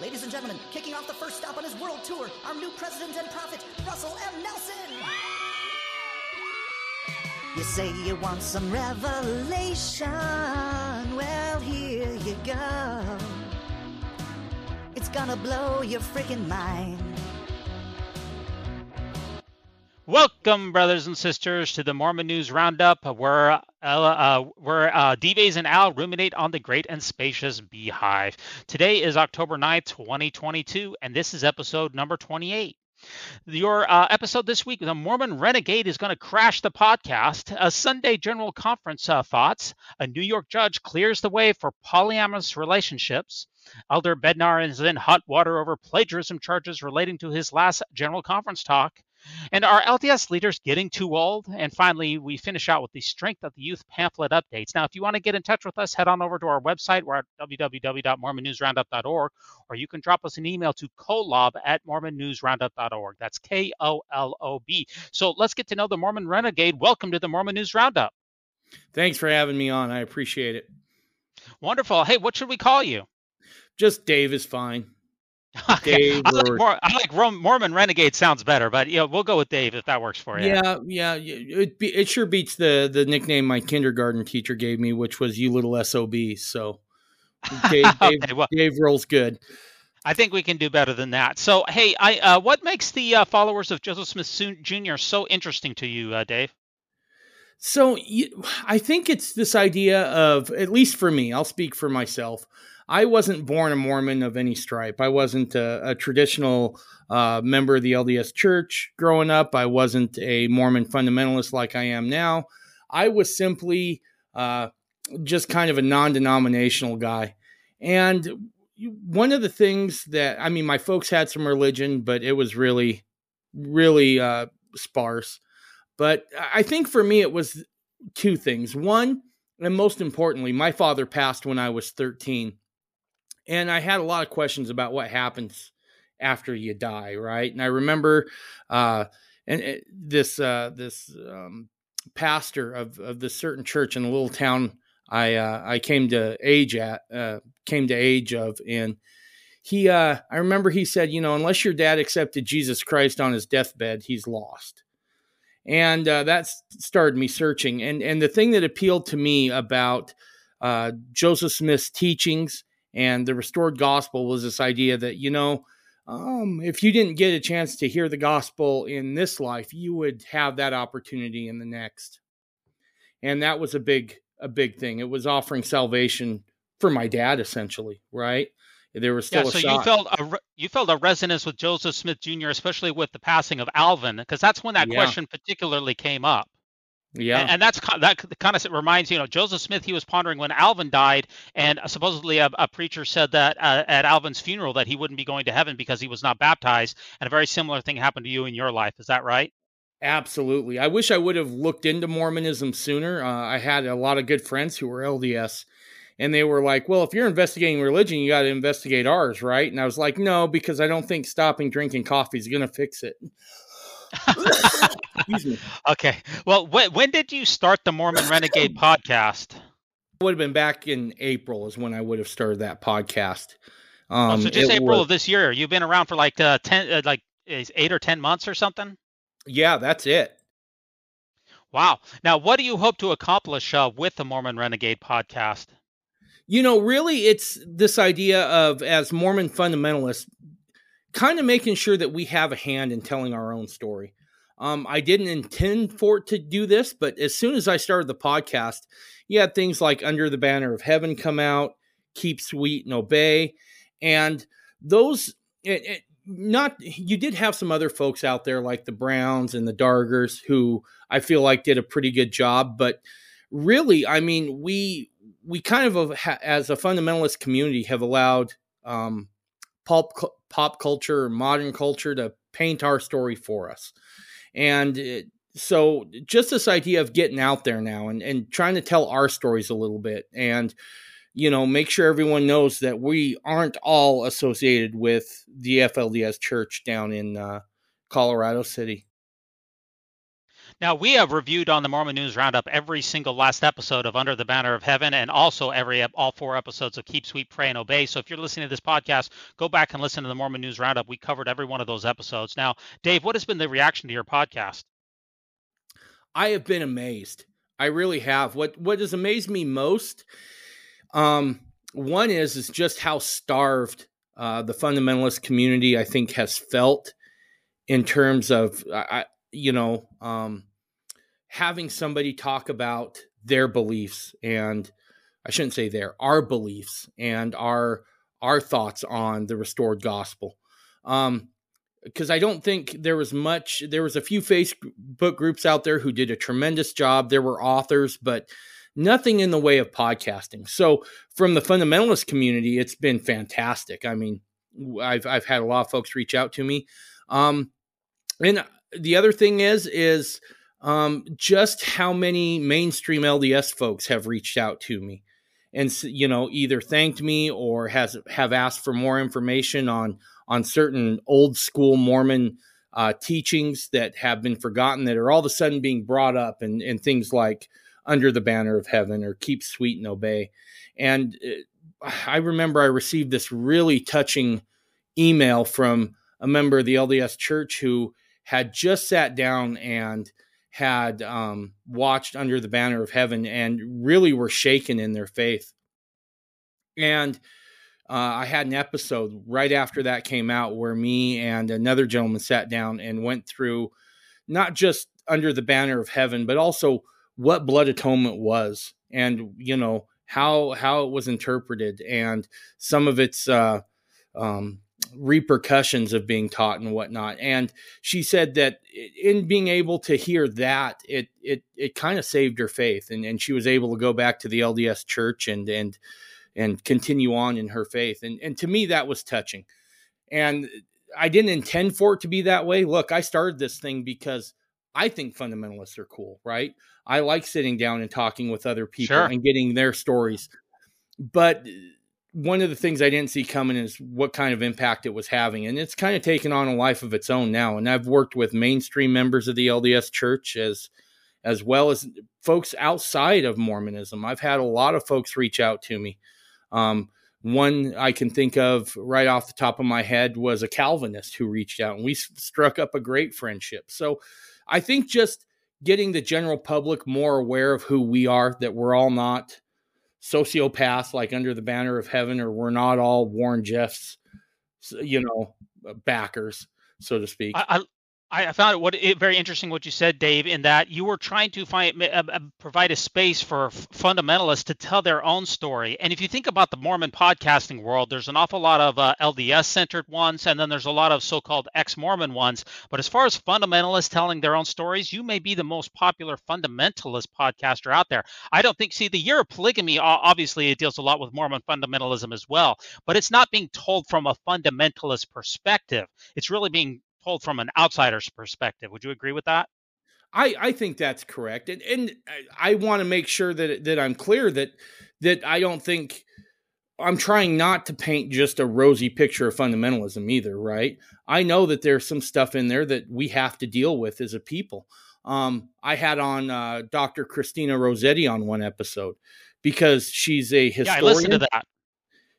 Ladies and gentlemen, kicking off the first stop on his world tour, our new president and prophet, Russell M. Nelson. You say you want some revelation. Well, here you go. It's gonna blow your freaking mind. Welcome, brothers and sisters, to the Mormon News Roundup, where uh, uh, where uh, and Al ruminate on the great and spacious beehive. Today is October 9th, 2022, and this is episode number 28. Your uh, episode this week, the Mormon Renegade is going to crash the podcast. A Sunday General Conference uh, thoughts. A New York judge clears the way for polyamorous relationships. Elder Bednar is in hot water over plagiarism charges relating to his last General Conference talk. And are LDS leaders getting too old? And finally, we finish out with the Strength of the Youth pamphlet updates. Now, if you want to get in touch with us, head on over to our website. We're at www.mormonnewsroundup.org, or you can drop us an email to kolob at mormonnewsroundup.org. That's K O L O B. So let's get to know the Mormon Renegade. Welcome to the Mormon News Roundup. Thanks for having me on. I appreciate it. Wonderful. Hey, what should we call you? Just Dave is fine. Okay. Dave I like, or, more, I like Mormon Renegade sounds better, but you know, we'll go with Dave if that works for you. Yeah, yeah, it be, it sure beats the the nickname my kindergarten teacher gave me, which was "you little sob." So Dave, okay, Dave, well, Dave rolls good. I think we can do better than that. So, hey, I uh, what makes the uh, followers of Joseph Smith Jr. so interesting to you, uh, Dave? So, I think it's this idea of, at least for me, I'll speak for myself. I wasn't born a Mormon of any stripe. I wasn't a, a traditional uh, member of the LDS Church growing up. I wasn't a Mormon fundamentalist like I am now. I was simply uh, just kind of a non denominational guy. And one of the things that, I mean, my folks had some religion, but it was really, really uh, sparse. But I think for me, it was two things. One, and most importantly, my father passed when I was 13 and I had a lot of questions about what happens after you die, right? And I remember, uh, and it, uh, this uh, this um, pastor of of this certain church in the little town I uh, I came to age at uh, came to age of, and he uh, I remember he said, you know, unless your dad accepted Jesus Christ on his deathbed, he's lost. And uh, that started me searching. And and the thing that appealed to me about uh, Joseph Smith's teachings and the restored gospel was this idea that, you know, um, if you didn't get a chance to hear the gospel in this life, you would have that opportunity in the next. And that was a big, a big thing. It was offering salvation for my dad, essentially, right? There was still yeah, so you felt a you felt a resonance with Joseph Smith Jr., especially with the passing of Alvin, because that's when that yeah. question particularly came up. Yeah, and, and, that's that kind of reminds you know Joseph Smith. He was pondering when Alvin died, and supposedly a, a preacher said that uh, at Alvin's funeral that he wouldn't be going to heaven because he was not baptized. And a very similar thing happened to you in your life. Is that right? Absolutely. I wish I would have looked into Mormonism sooner. Uh, I had a lot of good friends who were LDS, and they were like, "Well, if you're investigating religion, you got to investigate ours, right?" And I was like, "No, because I don't think stopping drinking coffee is going to fix it." okay. Well, when, when did you start the Mormon Renegade podcast? Would have been back in April is when I would have started that podcast. Oh, um, oh, so just April was, of this year. You've been around for like uh, ten, uh, like eight or ten months or something. Yeah, that's it. Wow. Now, what do you hope to accomplish uh, with the Mormon Renegade podcast? You know, really, it's this idea of as Mormon fundamentalists, kind of making sure that we have a hand in telling our own story. Um, I didn't intend for it to do this, but as soon as I started the podcast, you had things like Under the Banner of Heaven come out, Keep Sweet and Obey, and those. It, it, not you did have some other folks out there like the Browns and the Dargers who I feel like did a pretty good job, but really, I mean, we we kind of as a fundamentalist community have allowed um, pop pop culture, modern culture to paint our story for us. And it, so just this idea of getting out there now and, and trying to tell our stories a little bit and you know make sure everyone knows that we aren't all associated with the FLDS church down in uh, Colorado City. Now, we have reviewed on the Mormon News Roundup every single last episode of Under the Banner of Heaven and also every all four episodes of Keep Sweet, Pray, and Obey. So if you're listening to this podcast, go back and listen to the Mormon News Roundup. We covered every one of those episodes. Now, Dave, what has been the reaction to your podcast? I have been amazed. I really have. What what has amazed me most, um, one is is just how starved uh, the fundamentalist community I think has felt in terms of I, you know um, having somebody talk about their beliefs and I shouldn't say their our beliefs and our our thoughts on the restored gospel. Um, because I don't think there was much. There was a few Facebook groups out there who did a tremendous job. There were authors, but nothing in the way of podcasting. So from the fundamentalist community, it's been fantastic. I mean, I've I've had a lot of folks reach out to me. Um, and the other thing is is um, just how many mainstream LDS folks have reached out to me and you know either thanked me or has have asked for more information on on certain old school Mormon uh, teachings that have been forgotten that are all of a sudden being brought up and, and things like under the banner of heaven or keep sweet and obey. And uh, I remember I received this really touching email from a member of the LDS church who had just sat down and had um, watched under the banner of heaven and really were shaken in their faith. And uh, I had an episode right after that came out where me and another gentleman sat down and went through not just under the banner of heaven, but also what blood atonement was, and you know how how it was interpreted, and some of its uh, um, repercussions of being taught and whatnot. And she said that in being able to hear that, it it it kind of saved her faith, and and she was able to go back to the LDS church and and and continue on in her faith. And and to me that was touching. And I didn't intend for it to be that way. Look, I started this thing because I think fundamentalists are cool, right? I like sitting down and talking with other people sure. and getting their stories. But one of the things I didn't see coming is what kind of impact it was having. And it's kind of taken on a life of its own now. And I've worked with mainstream members of the LDS church as as well as folks outside of Mormonism. I've had a lot of folks reach out to me um, one I can think of right off the top of my head was a Calvinist who reached out and we struck up a great friendship. So I think just getting the general public more aware of who we are, that we're all not sociopaths like under the banner of heaven, or we're not all Warren Jeffs, you know, backers, so to speak. I, I found it what it, very interesting what you said, Dave, in that you were trying to find uh, uh, provide a space for fundamentalists to tell their own story. And if you think about the Mormon podcasting world, there's an awful lot of uh, LDS centered ones, and then there's a lot of so-called ex-Mormon ones. But as far as fundamentalists telling their own stories, you may be the most popular fundamentalist podcaster out there. I don't think. See, the year of polygamy obviously it deals a lot with Mormon fundamentalism as well, but it's not being told from a fundamentalist perspective. It's really being told from an outsider's perspective. Would you agree with that? I, I think that's correct, and and I, I want to make sure that that I'm clear that that I don't think I'm trying not to paint just a rosy picture of fundamentalism either. Right? I know that there's some stuff in there that we have to deal with as a people. Um, I had on uh, Dr. Cristina Rosetti on one episode because she's a historian. Yeah, I listened to that.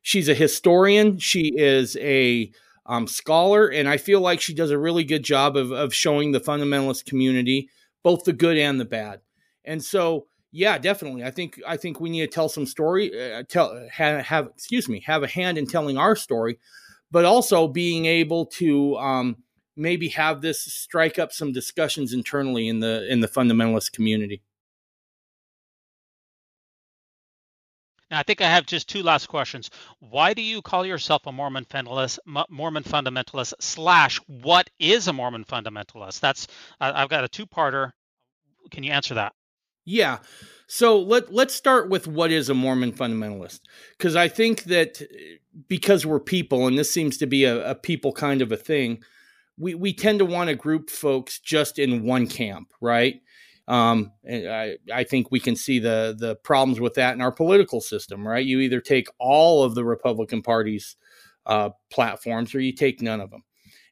She's a historian. She is a um, scholar, and I feel like she does a really good job of, of showing the fundamentalist community both the good and the bad. And so, yeah, definitely, I think I think we need to tell some story, uh, tell have, have excuse me, have a hand in telling our story, but also being able to um, maybe have this strike up some discussions internally in the in the fundamentalist community. Now, I think I have just two last questions. Why do you call yourself a Mormon fundamentalist? Mormon fundamentalist slash what is a Mormon fundamentalist? That's I've got a two-parter. Can you answer that? Yeah. So let let's start with what is a Mormon fundamentalist, because I think that eh, because we're people, and this seems to be a, a people kind of a thing, we we tend to want to group folks just in one camp, right? Um, I, I think we can see the the problems with that in our political system, right? You either take all of the Republican Party's uh, platforms or you take none of them.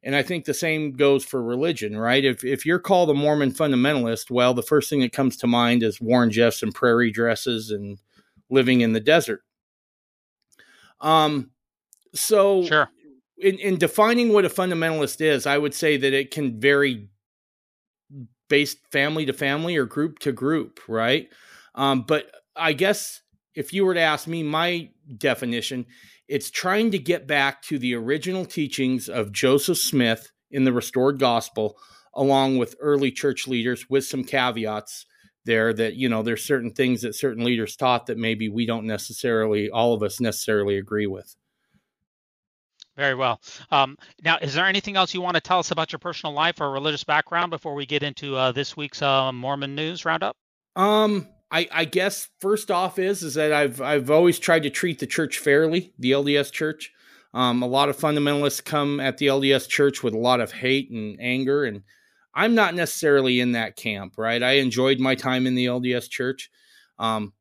And I think the same goes for religion, right? If if you're called a Mormon fundamentalist, well, the first thing that comes to mind is Warren Jeffs and prairie dresses and living in the desert. Um, so Sure. in, in defining what a fundamentalist is, I would say that it can vary based family to family or group to group, right? Um, but I guess if you were to ask me my definition, it's trying to get back to the original teachings of Joseph Smith in the Restored Gospel, along with early church leaders, with some caveats there that, you know, there's certain things that certain leaders taught that maybe we don't necessarily, all of us necessarily agree with. Very well. Um, now, is there anything else you want to tell us about your personal life or religious background before we get into uh, this week's uh, Mormon news roundup? Um, I, I guess first off is is that I've I've always tried to treat the church fairly, the LDS church. Um, a lot of fundamentalists come at the LDS church with a lot of hate and anger, and I'm not necessarily in that camp, right? I enjoyed my time in the LDS church. Um,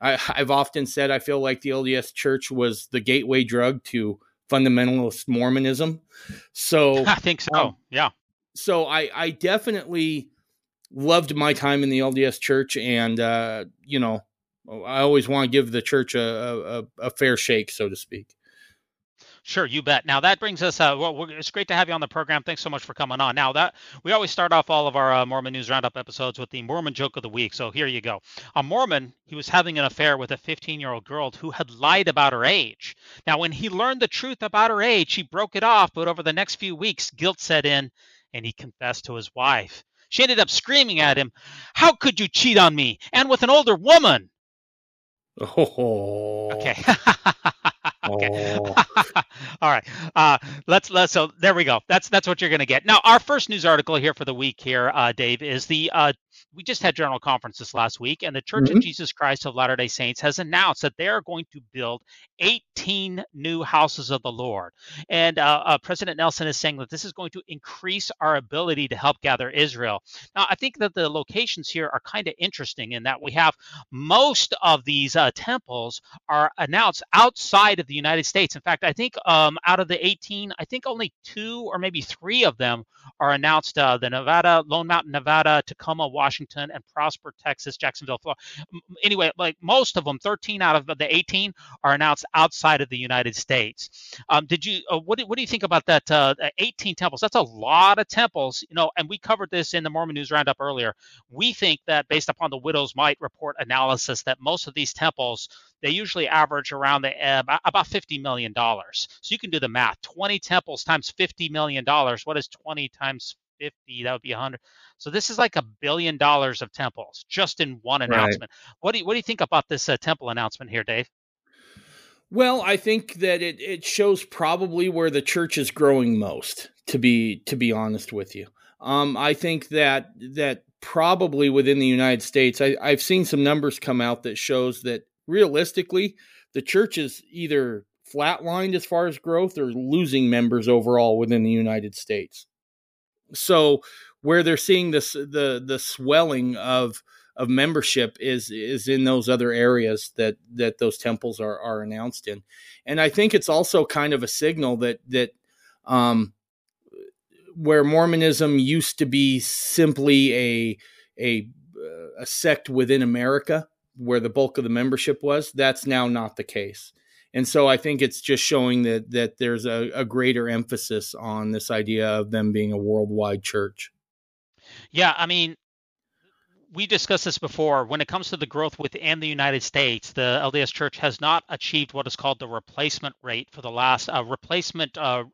I, I've often said I feel like the LDS church was the gateway drug to fundamentalist Mormonism. So I think so. Um, yeah. so I, I definitely loved my time in the LDS church, and uh, you know, I always want to give the church a, a, a fair shake, so to speak. Sure, you bet. Now that brings us. Uh, well, it's great to have you on the program. Thanks so much for coming on. Now that we always start off all of our uh, Mormon News Roundup episodes with the Mormon joke of the week. So here you go. A Mormon, he was having an affair with a 15-year-old girl who had lied about her age. Now, when he learned the truth about her age, he broke it off. But over the next few weeks, guilt set in, and he confessed to his wife. She ended up screaming at him, "How could you cheat on me and with an older woman?" Oh, Okay. okay. Oh. All right. Uh, let's let's so there we go. That's that's what you're going to get. Now, our first news article here for the week here, uh, Dave, is the uh, we just had general conference this last week, and the Church of Mhm. Jesus Christ of Latter Day Saints has announced that they are going to build 18 new houses of the Lord. And uh, uh, President Nelson is saying that this is going to increase our ability to help gather Israel. Now, I think that the locations here are kind of interesting in that we have most of these uh, temples are announced outside of the United States. In fact, I think um, out of the 18, I think only two or maybe three of them are announced. Uh, the Nevada, Lone Mountain, Nevada, Tacoma, Washington, and Prosper, Texas, Jacksonville, Florida. Anyway, like most of them, 13 out of the 18 are announced outside of the United States. Um, did you? Uh, what, do, what do you think about that? Uh, 18 temples. That's a lot of temples, you know. And we covered this in the Mormon News Roundup earlier. We think that based upon the Widow's Mite report analysis, that most of these temples they usually average around the uh, about- about 50 million dollars. So you can do the math. 20 temples times 50 million dollars. What is 20 times 50? That would be 100. So this is like a billion dollars of temples just in one Right. announcement. What do you, what do you think about this uh, temple announcement here, Dave? Well, I think that it, it shows probably where the church is growing most. To be to be honest with you, um, I think that that probably within the United States, I, I've seen some numbers come out that shows that realistically, the church is either flatlined as far as growth or losing members overall within the United States. So where they're seeing this the the swelling of of membership is is in those other areas that that those temples are are announced in and i think it's also kind of a signal that that um where mormonism used to be simply a a a sect within america where the bulk of the membership was that's now not the case and so i think it's just showing that that there's a, a greater emphasis on this idea of them being a worldwide church Yeah, I mean, we discussed this before. When it comes to the growth within the United States, the LDS Church has not achieved what is called the replacement rate for the last uh, replacement uh,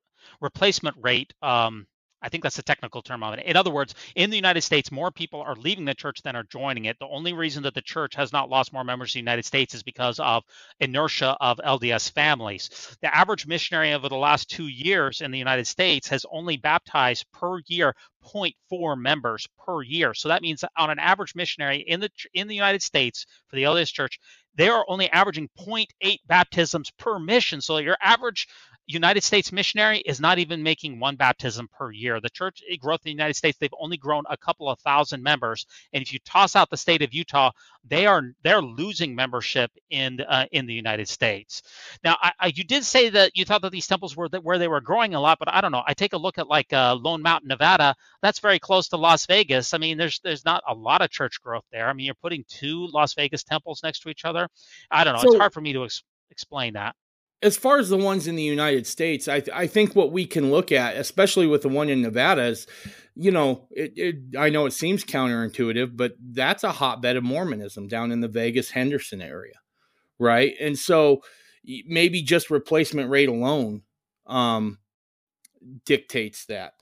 replacement rate. Um, I think that's the technical term of it. In other words, in the United States, more people are leaving the church than are joining it. The only reason that the church has not lost more members in the United States is because of inertia of LDS families. The average missionary over the last two years in the United States has only baptized per year 0.4 members per year. So that means on an average missionary in the in the United States for the LDS Church, they are only averaging 0.8 baptisms per mission. So your average United States missionary is not even making one baptism per year. The church growth in the United States, they've only grown a couple of thousand members. And if you toss out the state of Utah, they are they're losing membership in uh, in the United States. Now, I, I, you did say that you thought that these temples were that where they were growing a lot, but I don't know. I take a look at like uh, Lone Mountain, Nevada. That's very close to Las Vegas. I mean, there's there's not a lot of church growth there. I mean, you're putting two Las Vegas temples next to each other. I don't know. So, it's hard for me to ex- explain that as far as the ones in the United States, I, I think what we can look at, especially with the one in Nevada, is, you know, it, it, I know it seems counterintuitive, but that's a hotbed of Mormonism down in the Vegas Henderson area, right? And so maybe just replacement rate alone um, dictates that.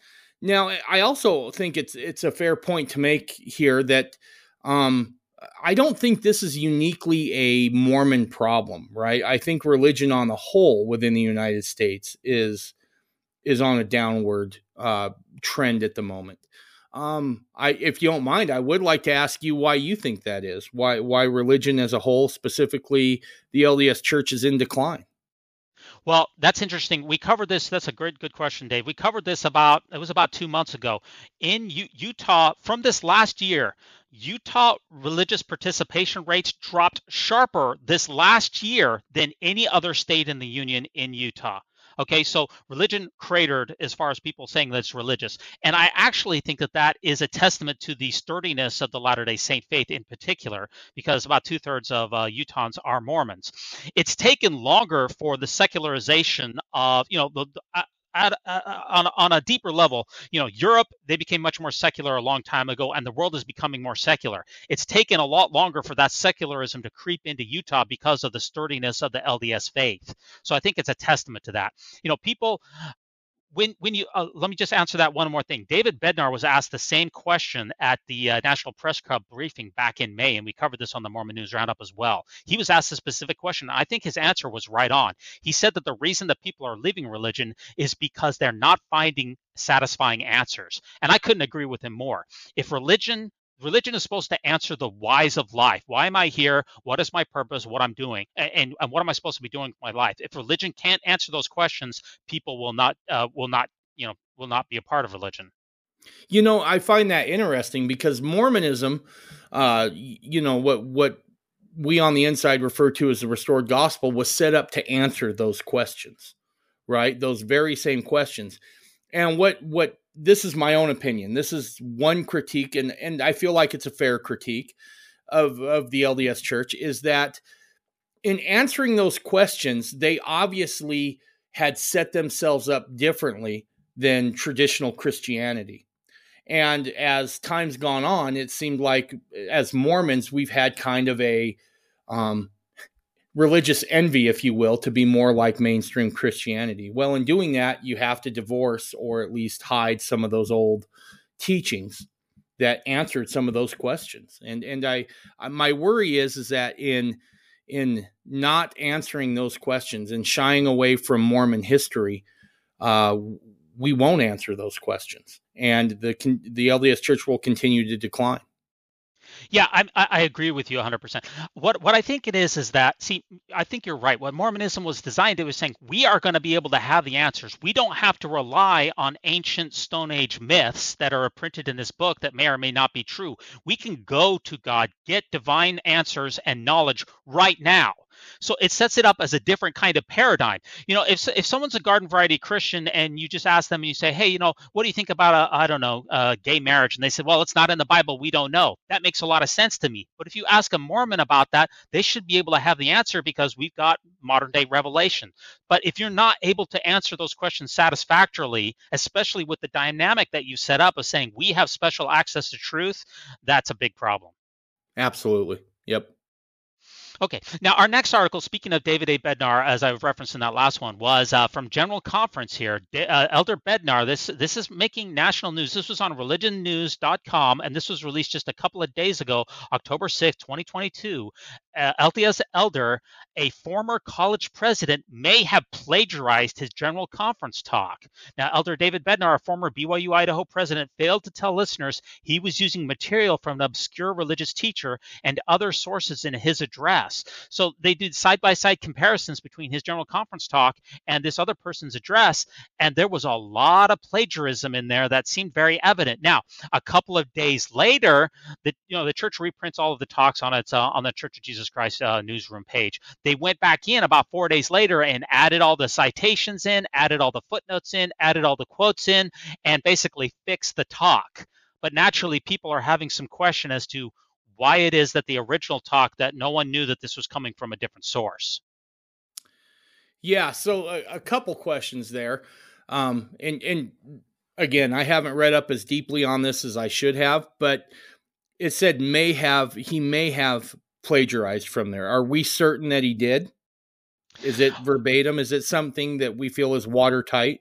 Now, I also think it's it's a fair point to make here that um, I don't think this is uniquely a Mormon problem, right? I think religion on the whole within the United States is is on a downward uh, trend at the moment. Um, I, if you don't mind, I would like to ask you why you think that is. Why why religion as a whole, specifically the LDS Church, is in decline. Well, that's interesting. We covered this. That's a great, good question, Dave. We covered this about it was about two months ago in U- Utah. From this last year, Utah religious participation rates dropped sharper this last year than any other state in the union in Utah. Okay, so religion cratered as far as people saying that it's religious. And I actually think that that is a testament to the sturdiness of the Latter day Saint faith in particular, because about two thirds of uh, Utahns are Mormons. It's taken longer for the secularization of, you know, the, at, uh, on, on a deeper level, you know, Europe, they became much more secular a long time ago, and the world is becoming more secular. It's taken a lot longer for that secularism to creep into Utah because of the sturdiness of the LDS faith. So I think it's a testament to that. You know, people when when you uh, let me just answer that one more thing. David Bednar was asked the same question at the uh, National Press Club briefing back in May, and we covered this on the Mormon News Roundup as well. He was asked a specific question. I think his answer was right on. He said that the reason that people are leaving religion is because they're not finding satisfying answers, and I couldn't agree with him more. If religion religion is supposed to answer the whys of life. Why am I here? What is my purpose? What I'm doing, and, and what am I supposed to be doing with my life? If religion can't answer those questions, people will not uh, will not you know will not be a part of religion. You know, I find that interesting because Mormonism, uh, you know what what we on the inside refer to as the restored gospel was set up to answer those questions, right? Those very same questions. And what what this is my own opinion. This is one critique, and and I feel like it's a fair critique of of the LDS Church is that in answering those questions, they obviously had set themselves up differently than traditional Christianity. And as time's gone on, it seemed like as Mormons, we've had kind of a um, religious envy, if you will, to be more like mainstream Christianity. Well, in doing that, you have to divorce or at least hide some of those old teachings that answered some of those questions. And and I, I my worry is is that in in not answering those questions and shying away from Mormon history, uh, we won't answer those questions, and the the LDS Church will continue to decline. Yeah, I, I agree with you 100%. What what I think it is is that see, I think you're right. What Mormonism was designed, it was saying we are going to be able to have the answers. We don't have to rely on ancient Stone Age myths that are printed in this book that may or may not be true. We can go to God, get divine answers and knowledge right now. So it sets it up as a different kind of paradigm. You know, if if someone's a garden variety Christian and you just ask them and you say, hey, you know, what do you think about a I don't know gay marriage? And they said, well, it's not in the Bible. We don't know. That makes a lot of sense to me. But if you ask a Mormon about that, they should be able to have the answer because we've got modern day revelation. But if you're not able to answer those questions satisfactorily, especially with the dynamic that you set up of saying we have special access to truth, that's a big problem. Absolutely. Yep. Okay. Now, our next article, speaking of David A. Bednar, as I referenced in that last one, was uh, from General Conference here. uh, Elder Bednar, this this is making national news. This was on religionnews.com, and this was released just a couple of days ago, October 6, 2022. Uh, elder, a former college president, may have plagiarized his general conference talk. Now, Elder David Bednar, a former BYU Idaho president, failed to tell listeners he was using material from an obscure religious teacher and other sources in his address. So they did side by side comparisons between his general conference talk and this other person's address, and there was a lot of plagiarism in there that seemed very evident. Now, a couple of days later, the you know the church reprints all of the talks on its uh, on the Church of Jesus Christ uh, newsroom page. They went back in about four days later and added all the citations in, added all the footnotes in, added all the quotes in, and basically fixed the talk. But naturally, people are having some question as to why it is that the original talk that no one knew that this was coming from a different source. Yeah, so a, a couple questions there. Um, and and again, I haven't read up as deeply on this as I should have, but it said may have he may have plagiarized from there. Are we certain that he did? Is it verbatim? Is it something that we feel is watertight?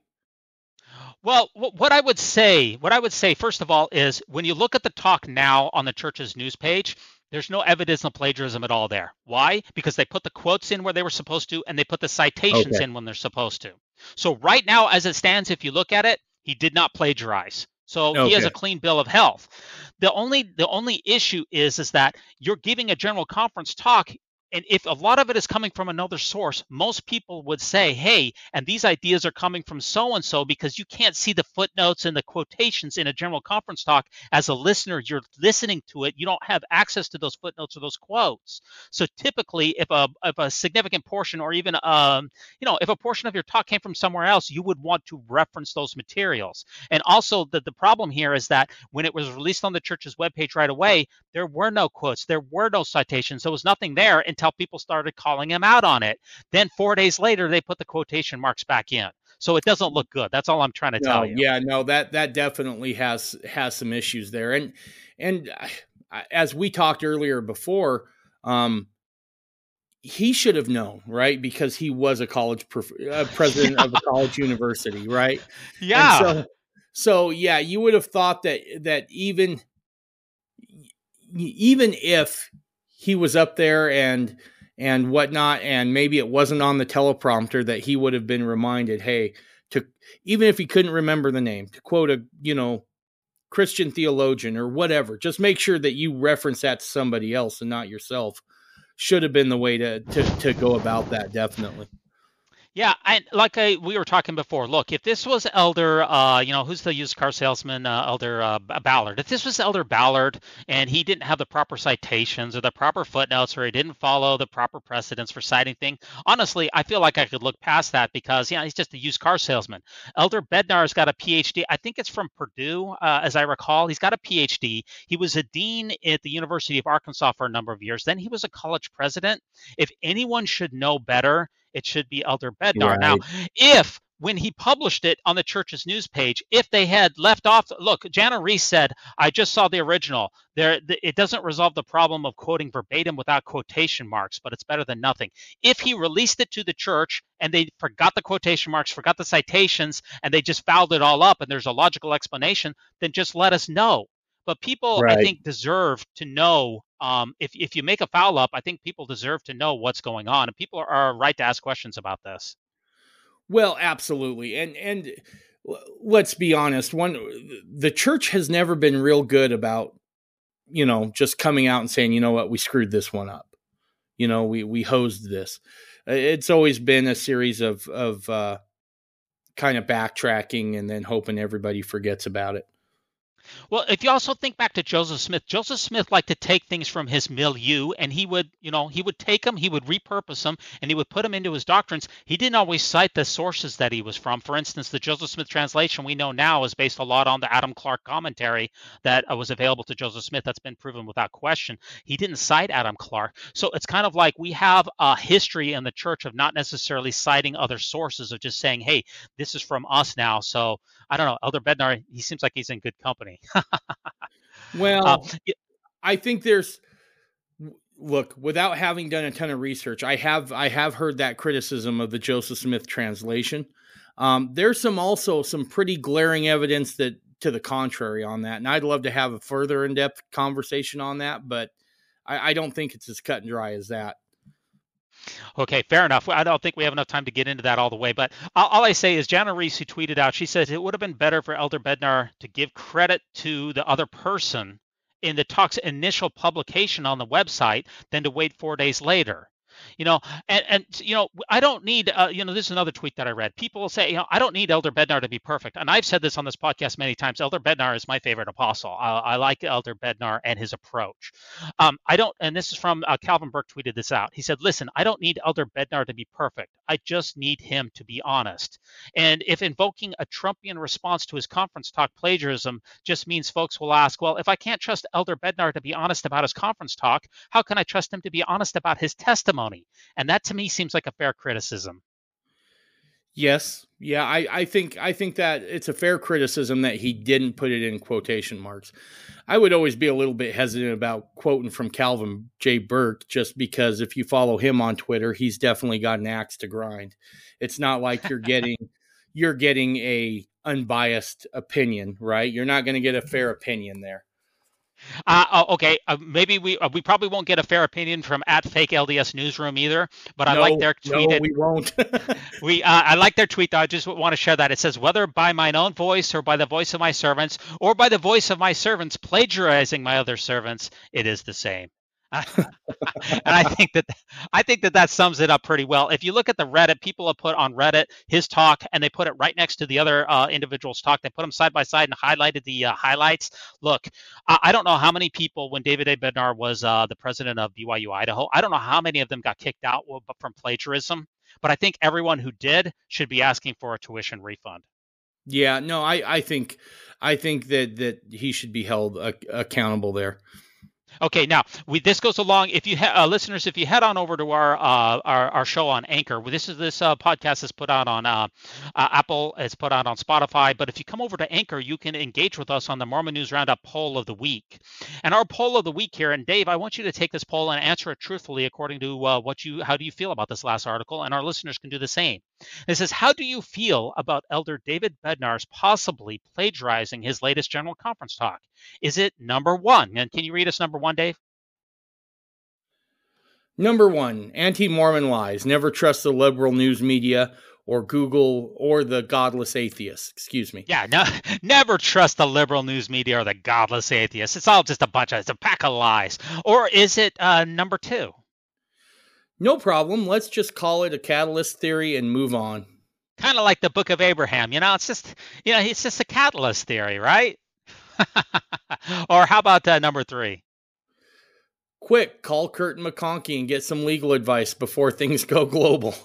Well, what I would say, what I would say, first of all, is when you look at the talk now on the church's news page, there's no evidence of plagiarism at all there. Why? Because they put the quotes in where they were supposed to, and they put the citations okay. in when they're supposed to. So right now, as it stands, if you look at it, he did not plagiarize. So okay. he has a clean bill of health. The only the only issue is is that you're giving a general conference talk and if a lot of it is coming from another source, most people would say, hey, and these ideas are coming from so and so because you can't see the footnotes and the quotations in a general conference talk. As a listener, you're listening to it, you don't have access to those footnotes or those quotes. So typically, if a, if a significant portion or even, um, you know, if a portion of your talk came from somewhere else, you would want to reference those materials. And also, the, the problem here is that when it was released on the church's webpage right away, there were no quotes, there were no citations, there was nothing there until until people started calling him out on it. Then four days later, they put the quotation marks back in. So it doesn't look good. That's all I'm trying to no, tell you. Yeah, no, that that definitely has has some issues there. And and as we talked earlier before, um, he should have known, right? Because he was a college prof- uh, president of a college university, right? Yeah. So, so yeah, you would have thought that that even even if he was up there and and whatnot, and maybe it wasn't on the teleprompter that he would have been reminded, hey, to even if he couldn't remember the name, to quote a you know Christian theologian or whatever, just make sure that you reference that to somebody else and not yourself. Should have been the way to to, to go about that, definitely. Yeah, and like I, we were talking before, look, if this was Elder, uh, you know, who's the used car salesman, uh, Elder uh, Ballard, if this was Elder Ballard and he didn't have the proper citations or the proper footnotes or he didn't follow the proper precedents for citing thing, honestly, I feel like I could look past that because, yeah, he's just a used car salesman. Elder Bednar's got a PhD. I think it's from Purdue, uh, as I recall. He's got a PhD. He was a dean at the University of Arkansas for a number of years. Then he was a college president. If anyone should know better, it should be Elder Bednar. Right. Now, if when he published it on the church's news page, if they had left off, look, Jana Riess said, I just saw the original. There, it doesn't resolve the problem of quoting verbatim without quotation marks, but it's better than nothing. If he released it to the church and they forgot the quotation marks, forgot the citations, and they just fouled it all up and there's a logical explanation, then just let us know. But people, right. I think, deserve to know um, if if you make a foul up, I think people deserve to know what's going on, and people are, are right to ask questions about this. Well, absolutely, and and let's be honest, one the church has never been real good about you know just coming out and saying, you know what, we screwed this one up. You know, we we hosed this. It's always been a series of of uh, kind of backtracking and then hoping everybody forgets about it. Well, if you also think back to Joseph Smith, Joseph Smith liked to take things from his milieu and he would, you know, he would take them, he would repurpose them, and he would put them into his doctrines. He didn't always cite the sources that he was from. For instance, the Joseph Smith translation we know now is based a lot on the Adam Clarke commentary that uh, was available to Joseph Smith. That's been proven without question. He didn't cite Adam Clarke. So it's kind of like we have a history in the church of not necessarily citing other sources, of just saying, hey, this is from us now. So I don't know. Elder Bednar, he seems like he's in good company. well, uh, I think there's look without having done a ton of research i have i have heard that criticism of the joseph smith translation um, there's some also some pretty glaring evidence that to the contrary on that and i'd love to have a further in-depth conversation on that but I, I don't think it's as cut and dry as that. Okay, fair enough. I don't think we have enough time to get into that all the way, but all I say is Jana Riess, who tweeted out, she says it would have been better for Elder Bednar to give credit to the other person in the talk's initial publication on the website than to wait four days later you know and and you know i don't need uh, you know this is another tweet that i read. People will say you know i don't need elder bednar to be perfect. And i've said this on this podcast many times. Elder bednar is my favorite apostle. I, I like elder bednar and his approach. Um, i don't and this is from uh, calvin burke tweeted this out. He said listen i don't need elder bednar to be perfect. I just need him to be honest. And if invoking a trumpian response to his conference talk plagiarism just means folks will ask well if i can't trust elder bednar to be honest about his conference talk how can i trust him to be honest about his testimony And that to me seems like a fair criticism. Yes. Yeah, I, I think I think that it's a fair criticism that he didn't put it in quotation marks. I would always be a little bit hesitant about quoting from Calvin J. Burke just because if you follow him on Twitter, he's definitely got an axe to grind. It's not like you're getting you're getting a unbiased opinion, right? You're not going to get a fair opinion there. Uh, oh, okay, uh, maybe we uh, we probably won't get a fair opinion from at fake LDS newsroom either. But I no, like their tweet. No, we won't. we uh, I like their tweet. Though. I just want to share that. It says whether by mine own voice or by the voice of my servants or by the voice of my servants plagiarizing my other servants, it is the same. and I think that I think that that sums it up pretty well. If you look at the Reddit, people have put on Reddit his talk, and they put it right next to the other uh, individual's talk. They put them side by side and highlighted the uh, highlights. Look, I, I, don't know how many people when David A. Bednar was uh, the president of BYU Idaho. I don't know how many of them got kicked out from plagiarism, but I think everyone who did should be asking for a tuition refund. Yeah, no, I, I think I think that that he should be held accountable there. Okay, now we, this goes along. If you ha- uh, listeners, if you head on over to our uh, our, our, show on Anchor, this is this uh, podcast is put out on uh, uh, Apple, it's put out on Spotify. But if you come over to Anchor, you can engage with us on the Mormon News Roundup poll of the week. And our poll of the week here, and Dave, I want you to take this poll and answer it truthfully according to uh, what you how do you feel about this last article, and our listeners can do the same. It says, how do you feel about Elder David Bednar's possibly plagiarizing his latest General Conference talk? Is it number one? And can you read us number one, Dave? Number one, anti Mormon lies. Never trust the liberal news media or Google or the godless atheists. Excuse me. Yeah, no, never trust the liberal news media or the godless atheists. It's all just a bunch of, it's a pack of lies. Or is it uh, number two? No problem. Let's just call it a catalyst theory and move on. Kind of like the Book of Abraham. You know, it's just, you know, it's just a catalyst theory, right? or how about uh, number three? Quick, call Kirton McConkie and get some legal advice before things go global.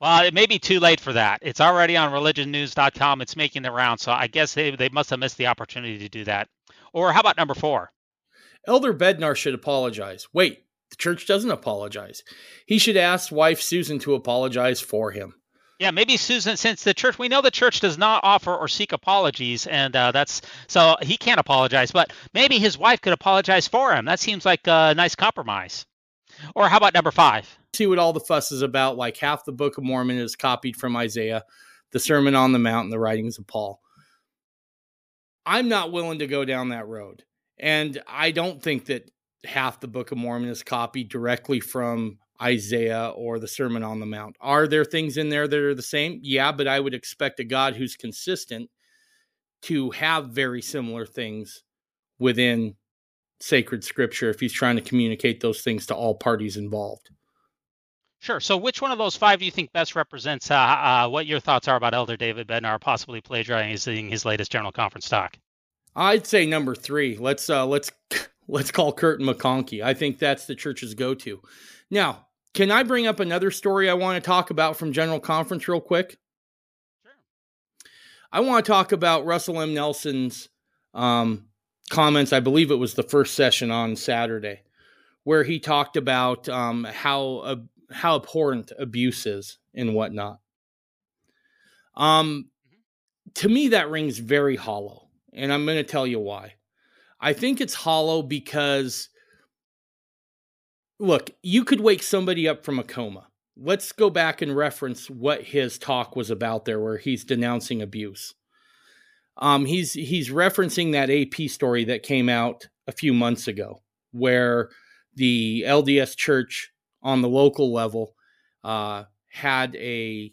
Well, it may be too late for that. It's already on religionnews.com. It's making the round, so I guess they, they must have missed the opportunity to do that. Or how about number four? Elder Bednar should apologize. Wait, the church doesn't apologize. He should ask wife Susan to apologize for him. Yeah, maybe Susan, since the church, we know the church does not offer or seek apologies, and uh, that's so he can't apologize. But maybe his wife could apologize for him. That seems like a nice compromise. Or how about number five? See what all the fuss is about. Like half the Book of Mormon is copied from Isaiah, the Sermon on the Mount, and the writings of Paul. I'm not willing to go down that road. And I don't think that half the Book of Mormon is copied directly from Isaiah or the Sermon on the Mount. Are there things in there that are the same? Yeah, but I would expect a God who's consistent to have very similar things within sacred scripture if he's trying to communicate those things to all parties involved. Sure. So, which one of those five do you think best represents uh, uh, what your thoughts are about Elder David Bednar possibly plagiarizing his latest General Conference talk? I'd say number three. Let's uh, let's let's call Kirton McConkie. I think that's the church's go-to. Now, can I bring up another story I want to talk about from General Conference real quick? Sure. I want to talk about Russell M. Nelson's um, comments. I believe it was the first session on Saturday, where he talked about um, how uh, how abhorrent abuse is and whatnot. Um, mm-hmm. to me, that rings very hollow, and I'm going to tell you why. I think it's hollow because look, you could wake somebody up from a coma. Let's go back and reference what his talk was about there, where he's denouncing abuse. Um, he's he's referencing that AP story that came out a few months ago, where the LDS Church on the local level uh, had a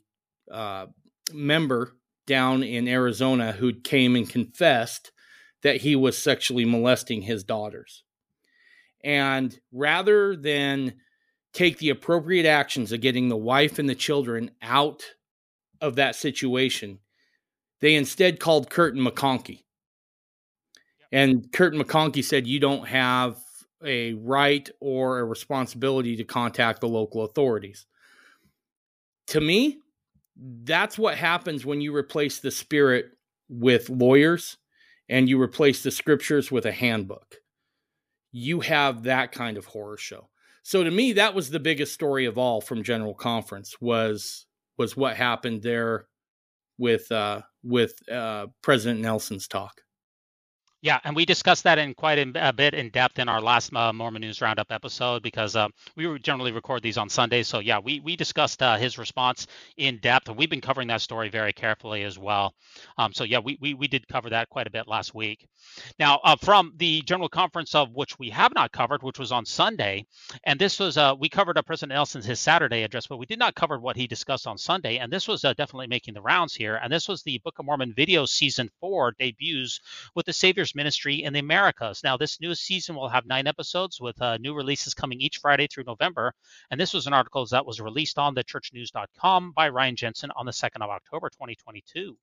uh, member down in Arizona who came and confessed that he was sexually molesting his daughters. And rather than take the appropriate actions of getting the wife and the children out of that situation, they instead called Kirton McConkie. And Kirton McConkie said, You don't have a right or a responsibility to contact the local authorities. To me, that's what happens when you replace the spirit with lawyers and you replace the scriptures with a handbook. You have that kind of horror show. So to me, that was the biggest story of all from General Conference was was what happened there with uh, with uh, President Nelson's talk. Yeah, and we discussed that in quite a bit in depth in our last uh, Mormon News Roundup episode because uh, we generally record these on Sundays. So yeah, we we discussed uh, his response in depth, we've been covering that story very carefully as well. Um, so yeah, we, we we did cover that quite a bit last week. Now uh, from the General Conference of which we have not covered, which was on Sunday, and this was uh, we covered uh, President Nelson's his Saturday address, but we did not cover what he discussed on Sunday, and this was definitely making the rounds here. And this was the Book of Mormon video season four debuts with the Savior's Ministry in the Americas. Now, this new season will have nine episodes with uh, new releases coming each Friday through November. And this was an article that was released on thechurchnews.com by Ryan Jensen on the 2nd of October, 2022.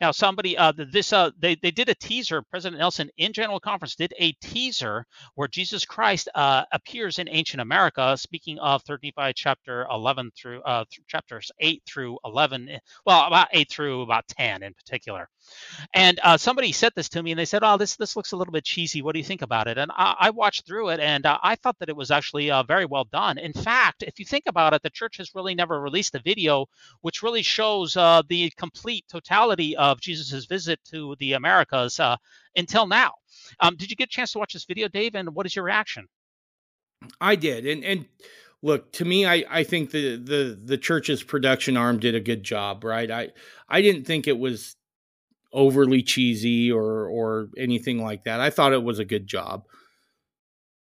Now, somebody, uh, this, uh, they, they did a teaser. President Nelson in General Conference did a teaser where Jesus Christ uh, appears in ancient America. Speaking of 35 chapter 11 through uh, chapters 8 through 11, eh, well, about 8 through about 10 in particular. And uh, somebody said this to me, and they said, "Oh, this this looks a little bit cheesy. What do you think about it?" And I, I watched through it, and uh, I thought that it was actually uh, very well done. In fact, if you think about it, the church has really never released a video which really shows uh, the complete totality of Jesus' visit to the Americas uh, until now. Um, did you get a chance to watch this video, Dave? And what is your reaction? I did, and and look to me I, I think the, the the church's production arm did a good job right i i didn't think it was overly cheesy or or anything like that. I thought it was a good job.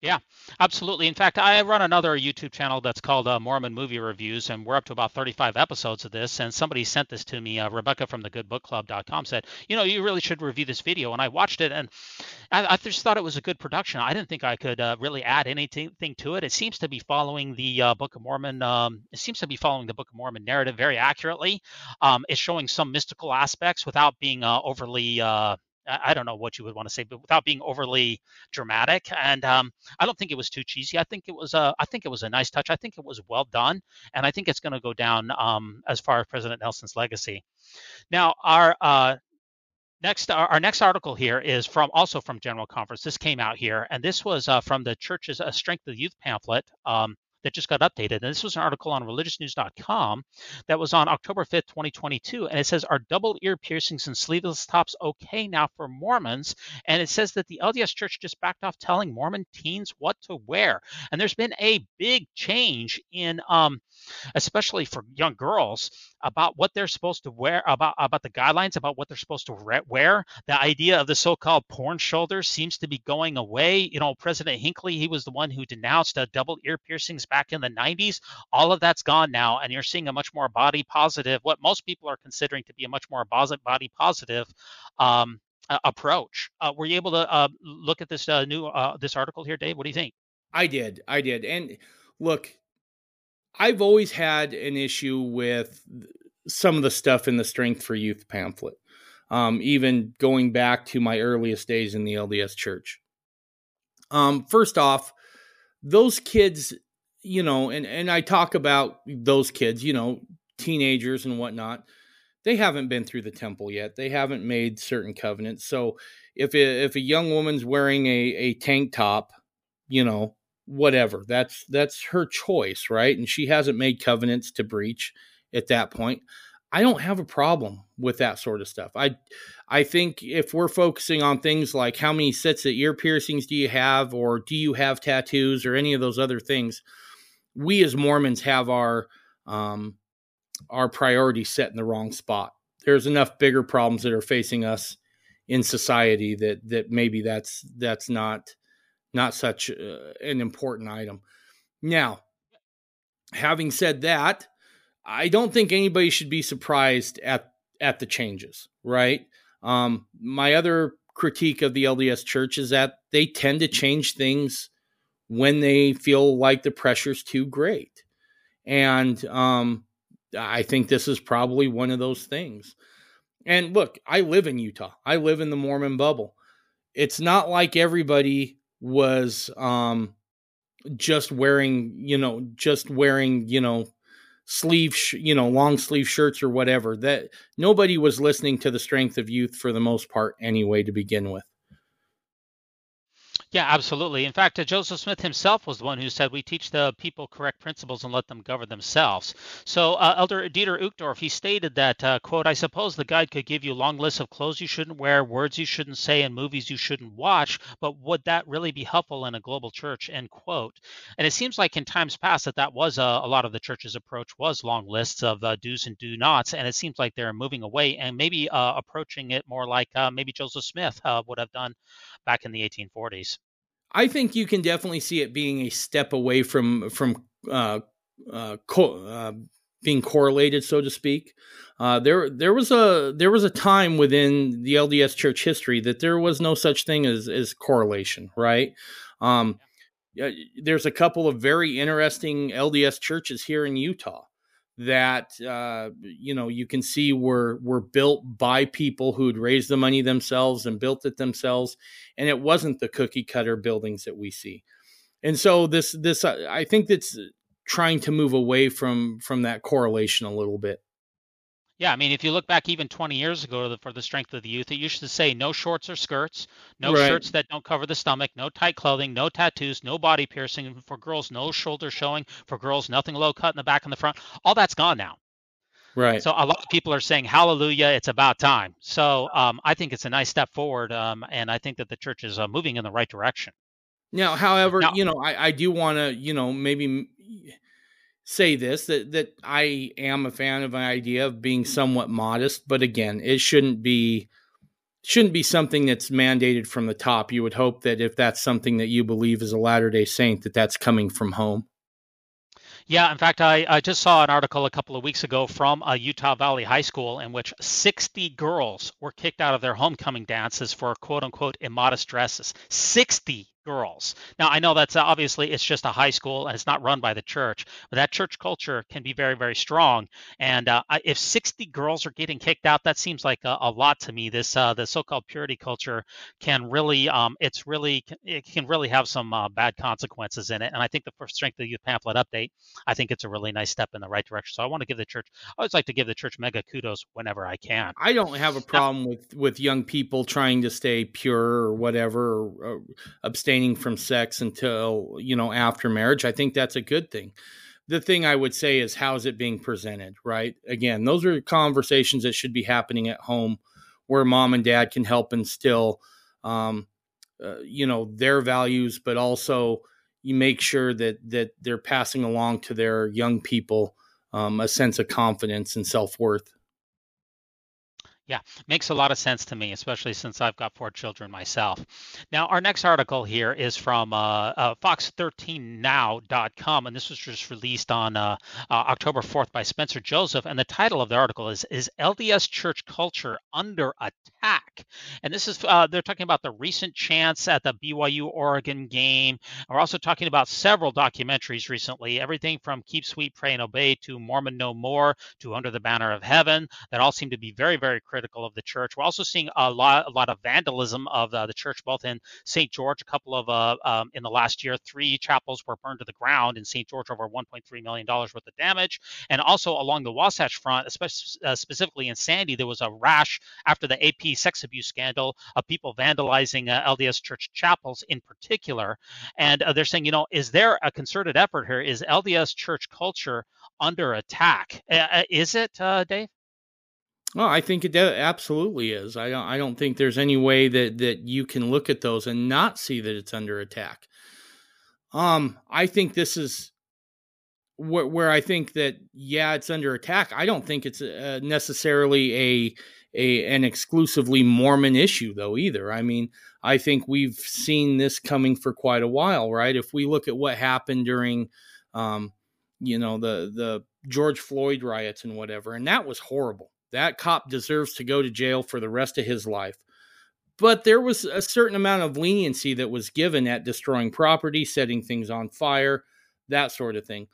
Yeah, absolutely. In fact, I run another YouTube channel that's called uh, Mormon Movie Reviews, and we're up to about 35 episodes of this. And somebody sent this to me. Uh, Rebecca from the GoodBookClub.com said, "You know, you really should review this video." And I watched it, and I, I just thought it was a good production. I didn't think I could uh, really add anything to it. It seems to be following the uh, Book of Mormon. Um, it seems to be following the Book of Mormon narrative very accurately. Um, it's showing some mystical aspects without being uh, overly uh, I don't know what you would want to say, but without being overly dramatic. And um, I don't think it was too cheesy. I think it was a, I think it was a nice touch. I think it was well done, and I think it's going to go down um, as far as President Nelson's legacy. Now, our uh, next, our, our, next article here is from also from General Conference. This came out here, and this was uh, from the Church's uh, Strength of the Youth pamphlet. Um, that just got updated. And this was an article on religiousnews.com that was on October 5th, 2022. And it says, Are double ear piercings and sleeveless tops okay now for Mormons? And it says that the LDS Church just backed off telling Mormon teens what to wear. And there's been a big change in um, especially for young girls, about what they're supposed to wear, about about the guidelines about what they're supposed to wear. The idea of the so-called porn shoulders seems to be going away. You know, President Hinckley, he was the one who denounced uh, double ear piercings back in the 90s. All of that's gone now, and you're seeing a much more body positive, what most people are considering to be a much more body positive um, uh, approach. Uh, were you able to uh, look at this uh, new uh, this article here, Dave? What do you think? I did. I did. And look, I've always had an issue with some of the stuff in the Strength for Youth pamphlet, um, even going back to my earliest days in the LDS Church. Um, first off, those kids, you know, and, and I talk about those kids, you know, teenagers and whatnot, they haven't been through the temple yet. They haven't made certain covenants. So if a, if a young woman's wearing a, a tank top, you know, whatever. That's that's her choice, right? And she hasn't made covenants to breach at that point. I don't have a problem with that sort of stuff. I I think if we're focusing on things like how many sets of ear piercings do you have or do you have tattoos or any of those other things, we as Mormons have our um our priorities set in the wrong spot. There's enough bigger problems that are facing us in society that that maybe that's that's not not such uh, an important item. Now, having said that, I don't think anybody should be surprised at at the changes, right? Um, my other critique of the LDS church is that they tend to change things when they feel like the pressure's too great. And um, I think this is probably one of those things. And look, I live in Utah. I live in the Mormon bubble. It's not like everybody was um, just wearing, you know, just wearing, you know, sleeve, sh- you know, long sleeve shirts or whatever. That nobody was listening to the strength of youth for the most part anyway to begin with. Yeah, absolutely. In fact, uh, Joseph Smith himself was the one who said, We teach the people correct principles and let them govern themselves. So, uh, Elder Dieter Uchtdorf, he stated that, uh, quote, I suppose the guide could give you long lists of clothes you shouldn't wear, words you shouldn't say, and movies you shouldn't watch, but would that really be helpful in a global church, end quote. And it seems like in times past that that was uh, a lot of the church's approach was long lists of uh, do's and do nots, and it seems like they're moving away and maybe uh, approaching it more like maybe Joseph Smith would have done back in the 1840s. I think you can definitely see it being a step away from from uh, uh, co- uh, being correlated, so to speak. Uh, there there was a there was a time within the LDS Church history that there was no such thing as as correlation, right? Um, there's a couple of very interesting LDS churches here in Utah that uh, you know you can see were were built by people who'd raised the money themselves and built it themselves, and it wasn't the cookie cutter buildings that we see. And so this this uh, I think that's trying to move away from from that correlation a little bit. Yeah, I mean, if you look back even 20 years ago for the strength of the youth, it used to say no shorts or skirts, no right. shirts that don't cover the stomach, no tight clothing, no tattoos, no body piercing. For girls, no shoulder showing. For girls, nothing low cut in the back and the front. All that's gone now. Right. So a lot of people are saying, "Hallelujah! It's about time." So um, I think it's a nice step forward, um, and I think that the church is uh, moving in the right direction. Now, however, now, you know, I, I do want to, you know, maybe say this that that I am a fan of an idea of being somewhat modest, but again, it shouldn't be shouldn't be something that's mandated from the top. You would hope that if that's something that you believe as a Latter Day Saint, that that's coming from home. Yeah, in fact, I, I just saw an article a couple of weeks ago from a Utah Valley High School in which 60 girls were kicked out of their homecoming dances for quote unquote immodest dresses. 60 girls. Now, I know that's uh, obviously it's just a high school and it's not run by the church, but that church culture can be very, very strong. And uh, if 60 girls are getting kicked out, that seems like a, a lot to me. This uh, the so-called purity culture can really, um, it's really, it can really have some uh, bad consequences in it. And I think the first strength of the youth pamphlet update, I think it's a really nice step in the right direction. So I want to give the church, I always like to give the church mega kudos whenever I can. I don't have a problem now, with with young people trying to stay pure or whatever, or, or abstain abstaining from sex until you know after marriage i think that's a good thing. The thing i would say is how's it being presented right? Again those are conversations that should be happening at home where mom and dad can help instill um, uh, you know their values but also you make sure that that they're passing along to their young people um, a sense of confidence and self-worth yeah, makes a lot of sense to me, especially since I've got four children myself. Now, our next article here is from uh, uh, Fox13Now.com, and this was just released on uh, uh October 4th by Spencer Joseph. And the title of the article is "Is LDS Church Culture Under Attack?" And this is uh, they're talking about the recent chants at the BYU Oregon game. We're also talking about several documentaries recently, everything from "Keep Sweet, Pray and Obey" to "Mormon No More" to "Under the Banner of Heaven," that all seem to be very, very critical of the church. We're also seeing a lot, a lot of vandalism of uh, the church, both in St. George. A couple of uh, um, in the last year, three chapels were burned to the ground in St. George, over 1.3 million dollars worth of damage, and also along the Wasatch Front, especially uh, specifically in Sandy, there was a rash after the AP sex abuse scandal of people vandalizing uh, LDS church chapels in particular, and uh, they're saying, you know, is there a concerted effort here? Is LDS church culture under attack? Uh, is it, Dave? Well, I think it absolutely is. I don't. I don't think there's any way that that you can look at those and not see that it's under attack. Um, I think this is where, where I think that yeah, it's under attack. I don't think it's uh, necessarily a a an exclusively Mormon issue though either. I mean, I think we've seen this coming for quite a while, right? If we look at what happened during um, you know, the the George Floyd riots and whatever, and that was horrible. That cop deserves to go to jail for the rest of his life. But there was a certain amount of leniency that was given at destroying property, setting things on fire, that sort of thing.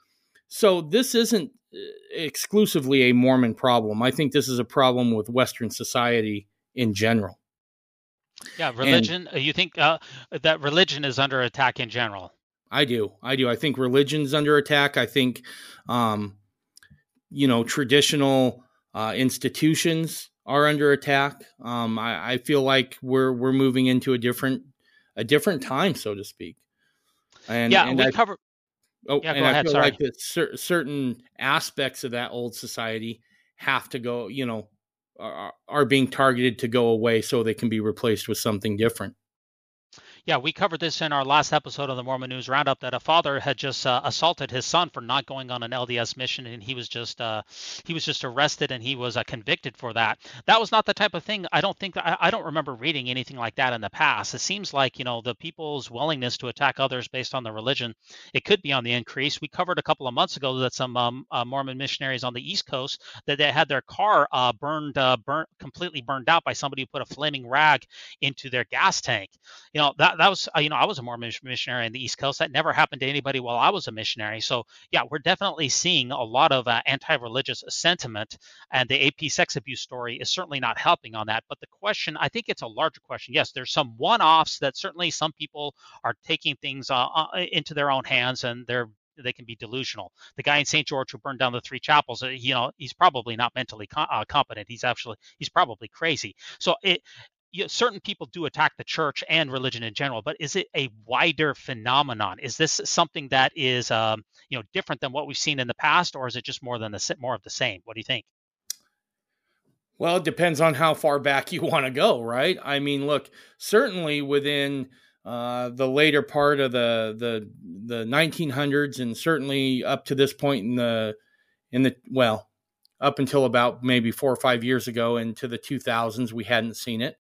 So this isn't uh, exclusively a Mormon problem. I think this is a problem with Western society in general. Yeah, religion. And, uh, you think uh, that religion is under attack in general? I do. I do. I think religion's under attack. I think, um, you know, traditional uh, institutions are under attack. Um, I, I, feel like we're we're moving into a different a different time, so to speak. And yeah, and we I, cover. Oh, yeah, and I ahead, feel sorry. like that cer- certain aspects of that old society have to go. You know, are, are being targeted to go away so they can be replaced with something different. Yeah, we covered this in our last episode of the Mormon News Roundup that a father had just uh, assaulted his son for not going on an LDS mission, and he was just uh, he was just arrested and he was uh, convicted for that. That was not the type of thing. I don't think I, I don't remember reading anything like that in the past. It seems like you know the people's willingness to attack others based on their religion, it could be on the increase. We covered a couple of months ago that some um, uh, Mormon missionaries on the East Coast that they had their car uh, burned uh, burnt completely burned out by somebody who put a flaming rag into their gas tank. You know that that, was uh, you know I was a Mormon missionary in the East Coast. That never happened to anybody while I was a missionary. So yeah, we're definitely seeing a lot of uh, anti-religious sentiment, and the AP sex abuse story is certainly not helping on that. But the question, I think it's a larger question. Yes, there's some one-offs that certainly some people are taking things uh, uh into their own hands, and they're they can be delusional. The guy in St. George who burned down the three chapels, uh, you know, he's probably not mentally co- uh, competent. He's actually he's probably crazy. So it, you know, certain people do attack the church and religion in general, but is it a wider phenomenon? Is this something that is, um, you know, different than what we've seen in the past, or is it just more than the more of the same? What do you think? Well, it depends on how far back you want to go, right? I mean, look, certainly within uh, the later part of the the the 1900s, and certainly up to this point in the in the well, up until about maybe four or five years ago into the 2000s, we hadn't seen it.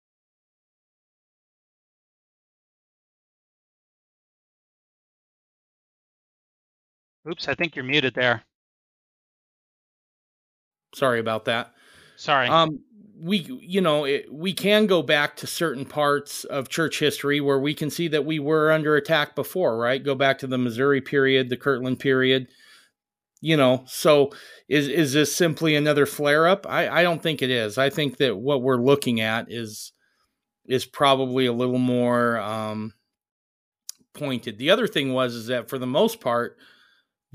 Oops, I think you're muted there. Sorry about that. Sorry. Um, we, you know, it, we can go back to certain parts of church history where we can see that we were under attack before, right? Go back to the Missouri period, the Kirtland period. You know, so is is this simply another flare up? I, I don't think it is. I think that what we're looking at is is probably a little more um, pointed. The other thing was is that for the most part,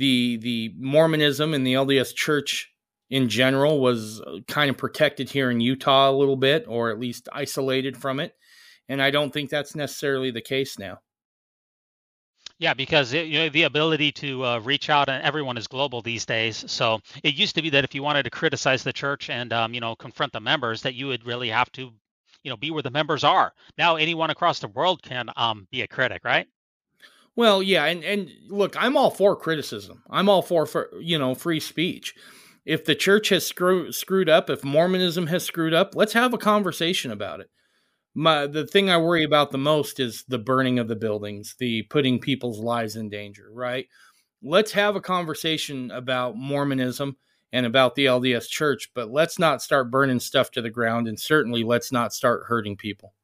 the the Mormonism and the LDS Church in general was uh, kind of protected here in Utah a little bit, or at least isolated from it. And I don't think that's necessarily the case now. Yeah, because it, you know the ability to uh, reach out, and everyone is global these days. So it used to be that if you wanted to criticize the church and um, you know confront the members, that you would really have to, you know, be where the members are. Now anyone across the world can um, be a critic, right? Well, yeah, and and look, I'm all for criticism. I'm all for, for you know free speech. If the church has screw, screwed up, if Mormonism has screwed up, let's have a conversation about it. My the thing I worry about the most is the burning of the buildings, the putting people's lives in danger, right? Let's have a conversation about Mormonism and about the LDS church, but let's not start burning stuff to the ground and certainly let's not start hurting people.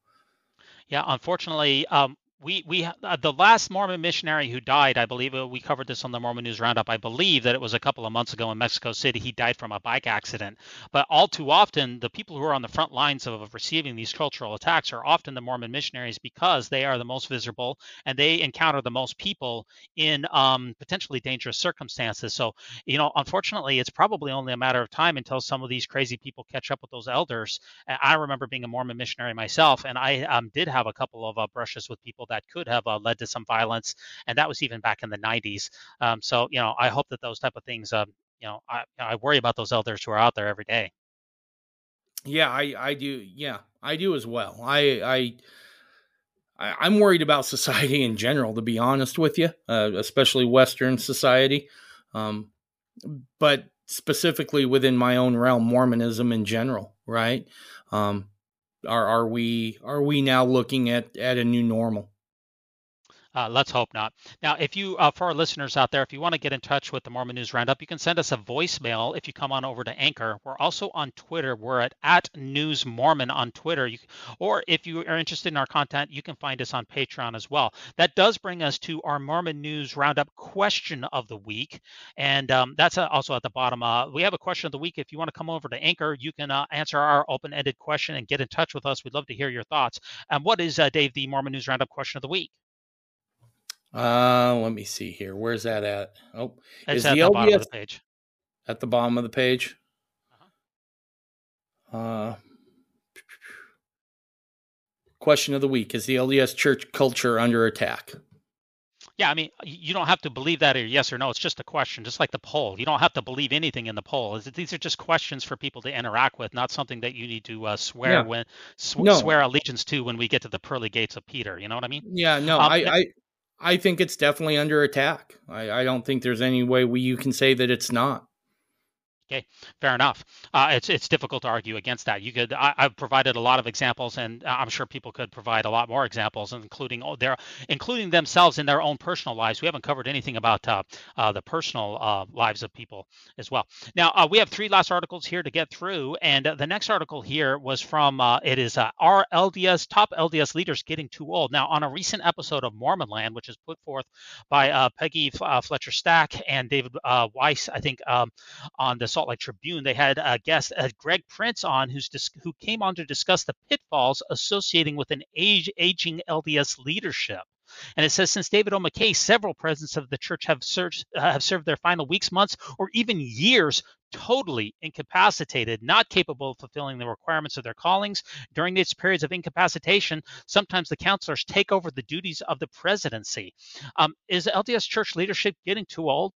Yeah, unfortunately, um, we we uh, the last Mormon missionary who died, I believe uh, we covered this on the Mormon News Roundup. I believe that it was a couple of months ago in Mexico City. He died from a bike accident. But all too often, the people who are on the front lines of, of receiving these cultural attacks are often the Mormon missionaries because they are the most visible and they encounter the most people in um, potentially dangerous circumstances. So you know, unfortunately, it's probably only a matter of time until some of these crazy people catch up with those elders. I remember being a Mormon missionary myself, and I um, did have a couple of uh, brushes with people that could have uh, led to some violence, and that was even back in the 90s. Um, so you know, I hope that those type of things, um, you know, I, I worry about those elders who are out there every day. Yeah, I I do. Yeah, I do as well. I I. I'm worried about society in general, to be honest with you, uh, especially Western society, um, but specifically within my own realm, Mormonism in general, right? Um, are are we are we now looking at at a new normal? Uh, let's hope not. Now, if you, uh, for our listeners out there, if you want to get in touch with the Mormon News Roundup, you can send us a voicemail if you come on over to Anchor. We're also on Twitter. We're at, at News Mormon on Twitter. You, or if you are interested in our content, you can find us on Patreon as well. That does bring us to our Mormon News Roundup question of the week. And um, that's uh, also at the bottom. Uh, we have a question of the week. If you want to come over to Anchor, you can uh, answer our open ended question and get in touch with us. We'd love to hear your thoughts. And what is, uh, Dave, the Mormon News Roundup question of the week? Uh, let me see here. Where's that at? Oh, it's is at the, the bottom of the page. At the bottom of the page. Uh-huh. Uh, question of the week: Is the LDS Church culture under attack? Yeah, I mean, you don't have to believe that or yes or no. It's just a question, just like the poll. You don't have to believe anything in the poll. These are just questions for people to interact with, not something that you need to uh, swear yeah. when sw- no. swear allegiance to when we get to the pearly gates of Peter. You know what I mean? Yeah, no, um, I, I I think it's definitely under attack. I, I don't think there's any way we, you can say that it's not. Okay, fair enough. Uh, it's it's difficult to argue against that. You could I, have provided a lot of examples, and I'm sure people could provide a lot more examples, including their including themselves in their own personal lives. We haven't covered anything about uh, uh, the personal uh, lives of people as well. Now uh, we have three last articles here to get through, and uh, the next article here was from it is our LDS top LDS leaders getting too old. Now on a recent episode of Mormonland, which is put forth by Peggy Fletcher Stack and David Noyce, I think um, on this Salt Lake Tribune, they had a guest, uh, Greg Prince, on who's dis- who came on to discuss the pitfalls associating with an age, aging LDS leadership. And it says since David O. McKay, several presidents of the church have served uh, have served their final weeks, months, or even years totally incapacitated, not capable of fulfilling the requirements of their callings. During these periods of incapacitation, sometimes the counselors take over the duties of the presidency. Um, is LDS church leadership getting too old?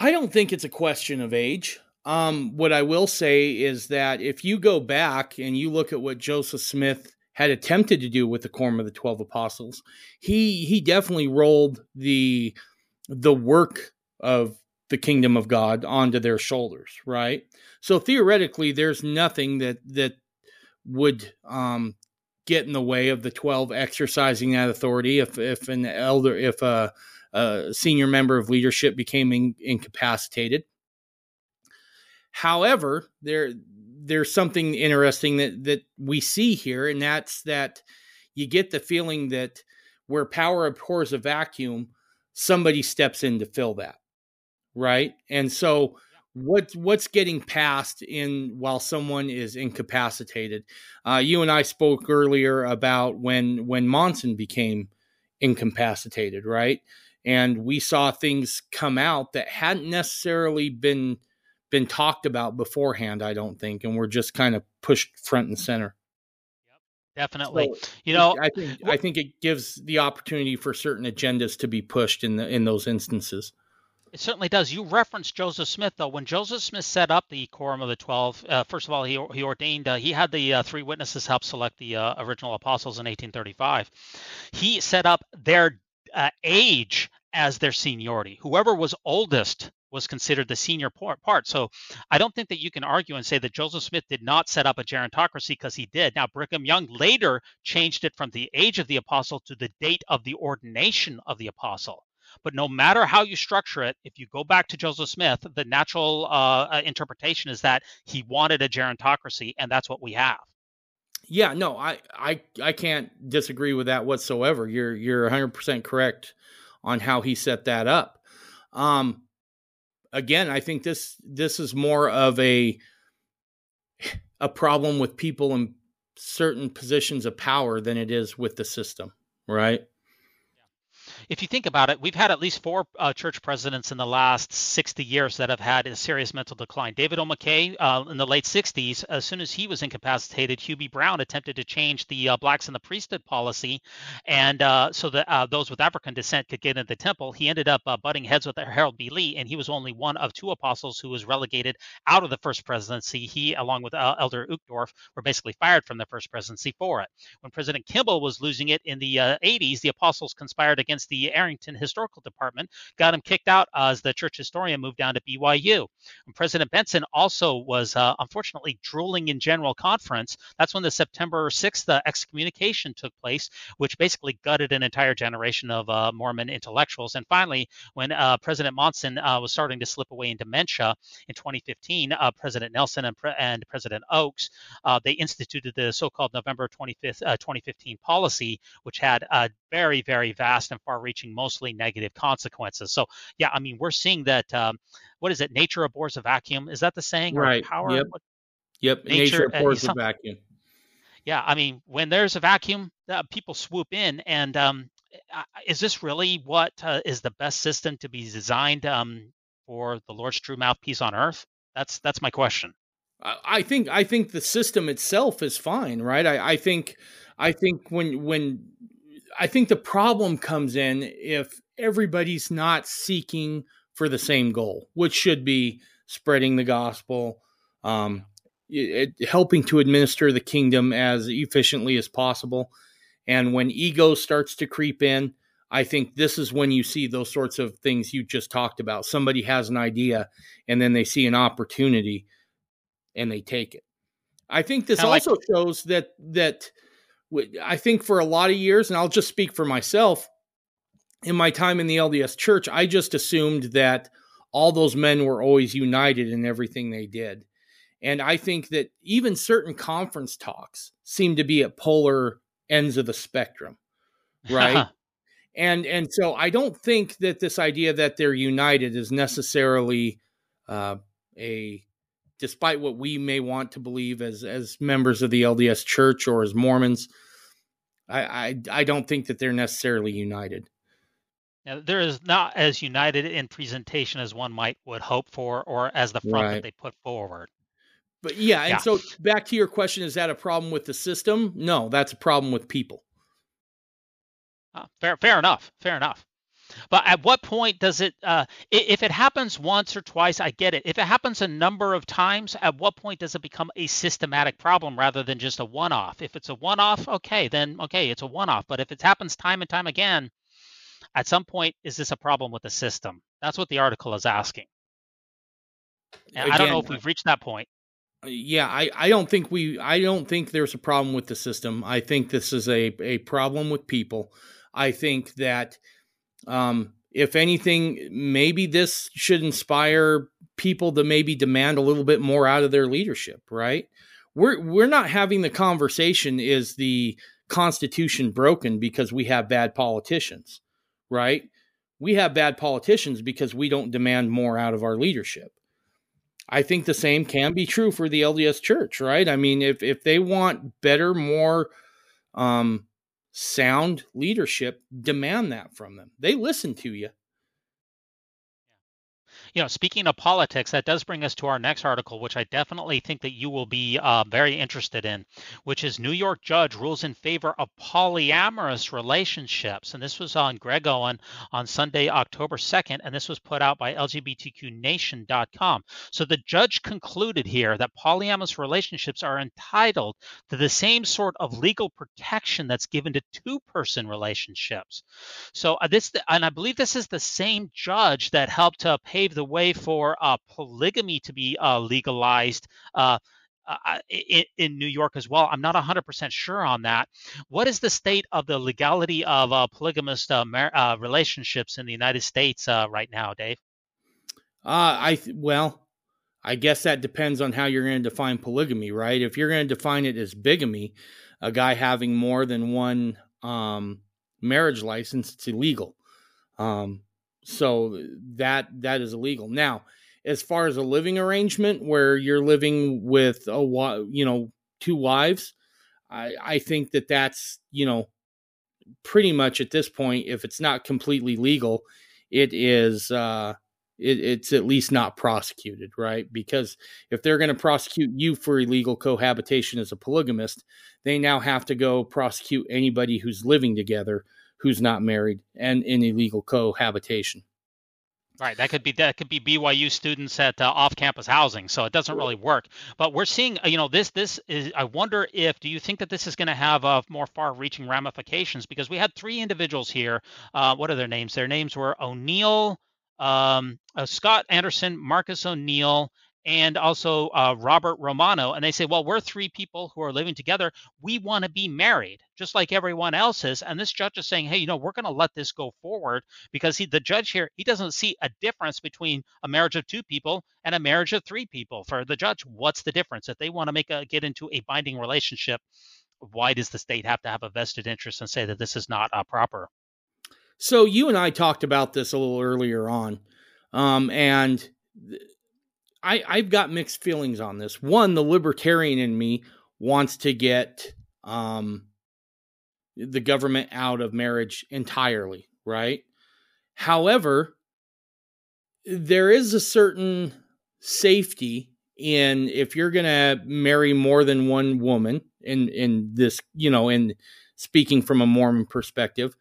I don't think it's a question of age. Um, what I will say is that if you go back and you look at what Joseph Smith had attempted to do with the quorum of the twelve apostles, he he definitely rolled the the work of the kingdom of God onto their shoulders, right? So theoretically, there's nothing that that would um, get in the way of the twelve exercising that authority. If if an elder, if a a senior member of leadership became in, incapacitated. However, there there's something interesting that that we see here, and that's that you get the feeling that where power abhors a vacuum, somebody steps in to fill that, right? And so what what's getting passed in while someone is incapacitated? Uh, you and I spoke earlier about when when Monson became incapacitated, right? And we saw things come out that hadn't necessarily been been talked about beforehand i don't think and we're just kind of pushed front and center yep, definitely so you know i think i think it gives the opportunity for certain agendas to be pushed in the in those instances it certainly does. You referenced Joseph Smith, though. When Joseph Smith set up the Quorum of the Twelve, uh, first of all, he, he ordained, uh, he had the uh, three witnesses help select the uh, original apostles in 1835. He set up their uh, age as their seniority. Whoever was oldest was considered the senior part. So I don't think that you can argue and say that Joseph Smith did not set up a gerontocracy because he did. Now, Brigham Young later changed it from the age of the apostle to the date of the ordination of the apostle. But no matter how you structure it, if you go back to Joseph Smith, the natural uh, uh interpretation is that he wanted a gerontocracy, and that's what we have. Yeah, no, I, I, I can't disagree with that whatsoever. You're, you're 100 percent correct on how he set that up. Um, again, I think this this is more of a a problem with people in certain positions of power than it is with the system, right? If you think about it, we've had at least four uh, church presidents in the last 60 years that have had a serious mental decline. David O. McKay uh, in the late 60s, as soon as he was incapacitated, B. Brown attempted to change the uh, blacks in the priesthood policy, and uh, so that uh, those with African descent could get into the temple. He ended up uh, butting heads with Harold B. Lee, and he was only one of two apostles who was relegated out of the first presidency. He, along with Elder Uchtdorf, were basically fired from the first presidency for it. When President Kimball was losing it in the 80s, the apostles conspired against the the Arrington Historical Department, got him kicked out as the church historian moved down to BYU. And President Benson also was uh, unfortunately drooling in general conference. That's when the September 6th uh, excommunication took place, which basically gutted an entire generation of uh, Mormon intellectuals. And finally, when uh, President Monson uh, was starting to slip away in dementia in 2015, uh, President Nelson and, Pre- and President Oaks, they instituted the so-called November 25th, 2015 policy, which had very, very vast and far-reaching, mostly negative consequences. So, yeah, I mean, we're seeing that. Um, what is it? Nature abhors a vacuum. Is that the saying? Right. Or power. Yep. What, Yep, nature, nature abhors uh, a vacuum. Yeah, I mean, when there's a vacuum, uh, people swoop in. And um, is this really what uh, is the best system to be designed um, for the Lord's true mouthpiece on earth? That's that's my question. I think I think the system itself is fine, right? I, I think I think when when I think the problem comes in if everybody's not seeking for the same goal, which should be spreading the gospel, um, it, helping to administer the kingdom as efficiently as possible. And when ego starts to creep in, I think this is when you see those sorts of things you just talked about. Somebody has an idea and then they see an opportunity and they take it. I think this Kinda also like- shows that that I think for a lot of years, and I'll just speak for myself, in my time in the LDS church, I just assumed that all those men were always united in everything they did. And I think that even certain conference talks seem to be at polar ends of the spectrum, right? and and so I don't think that this idea that they're united is necessarily uh, a despite what we may want to believe as as members of the LDS Church or as Mormons. I I, I don't think that they're necessarily united. Now, they're not as united in presentation as one might would hope for, or as the front right. that they put forward. But yeah, and yeah. so back to your question, is that a problem with the system? No, that's a problem with people. Uh, fair, fair enough. Fair enough. But at what point does it? Uh, if it happens once or twice, I get it. If it happens a number of times, at what point does it become a systematic problem rather than just a one-off? If it's a one-off, okay, then okay, it's a one-off. But if it happens time and time again, at some point, is this a problem with the system? That's what the article is asking. And Again, I don't know if we've reached that point yeah, I, I don't think we I don't think there's a problem with the system. I think this is a, a problem with people. I think that um, if anything, maybe this should inspire people to maybe demand a little bit more out of their leadership, right? We're we're not having the conversation is the constitution broken because we have bad politicians, right? We have bad politicians because we don't demand more out of our leadership. I think the same can be true for the LDS Church, right? I mean, if if they want better, more um, sound leadership, demand that from them. They listen to you you know, speaking of politics, that does bring us to our next article, which I definitely think that you will be uh, very interested in, which is New York judge rules in favor of polyamorous relationships. And this was on Greg Owen on Sunday, October 2nd, and this was put out by LGBTQNation.com. So the judge concluded here that polyamorous relationships are entitled to the same sort of legal protection that's given to two-person relationships. So uh, this, and I believe this is the same judge that helped to pave the the way for uh, polygamy to be uh, legalized. Uh, uh in, in, New York as well. I'm not 100% sure on that. What is the state of the legality of uh, polygamous uh, mar- relationships in the United States right now, Dave? I th- well, I guess that depends on how you're going to define polygamy, right? If you're going to define it as bigamy, a guy having more than one um, marriage license, it's illegal. Um, so that that is illegal. Now, as far as a living arrangement where you're living with a you know two wives, I I think that that's you know pretty much at this point, if it's not completely legal, it is uh, it, it's at least not prosecuted, right? Because if they're going to prosecute you for illegal cohabitation as a polygamist, they now have to go prosecute anybody who's living together who's not married and in illegal cohabitation. Right, that could be that could be BYU students at uh, off-campus housing, so it doesn't really work. But we're seeing, uh, you know, this this is. I wonder if do you think that this is going to have uh, more far-reaching ramifications? Because we had three individuals here. Uh, what are their names? Their names were O'Neill, um, uh, Scott Anderson, Marcus O'Neill, and also uh, Robert Romano. And they say, well, we're three people who are living together. We want to be married, just like everyone else is. And this judge is saying, hey, you know, we're going to let this go forward because he, the judge here, he doesn't see a difference between a marriage of two people and a marriage of three people. For the judge, what's the difference? If they want to make a get into a binding relationship, why does the state have to have a vested interest and say that this is not uh, proper? So you and I talked about this a little earlier on, um, and th- I, I've got mixed feelings on this. One, the libertarian in me wants to get um, the government out of marriage entirely, right? However, there is a certain safety in if you're going to marry more than one woman in in this, you know, in speaking from a Mormon perspective,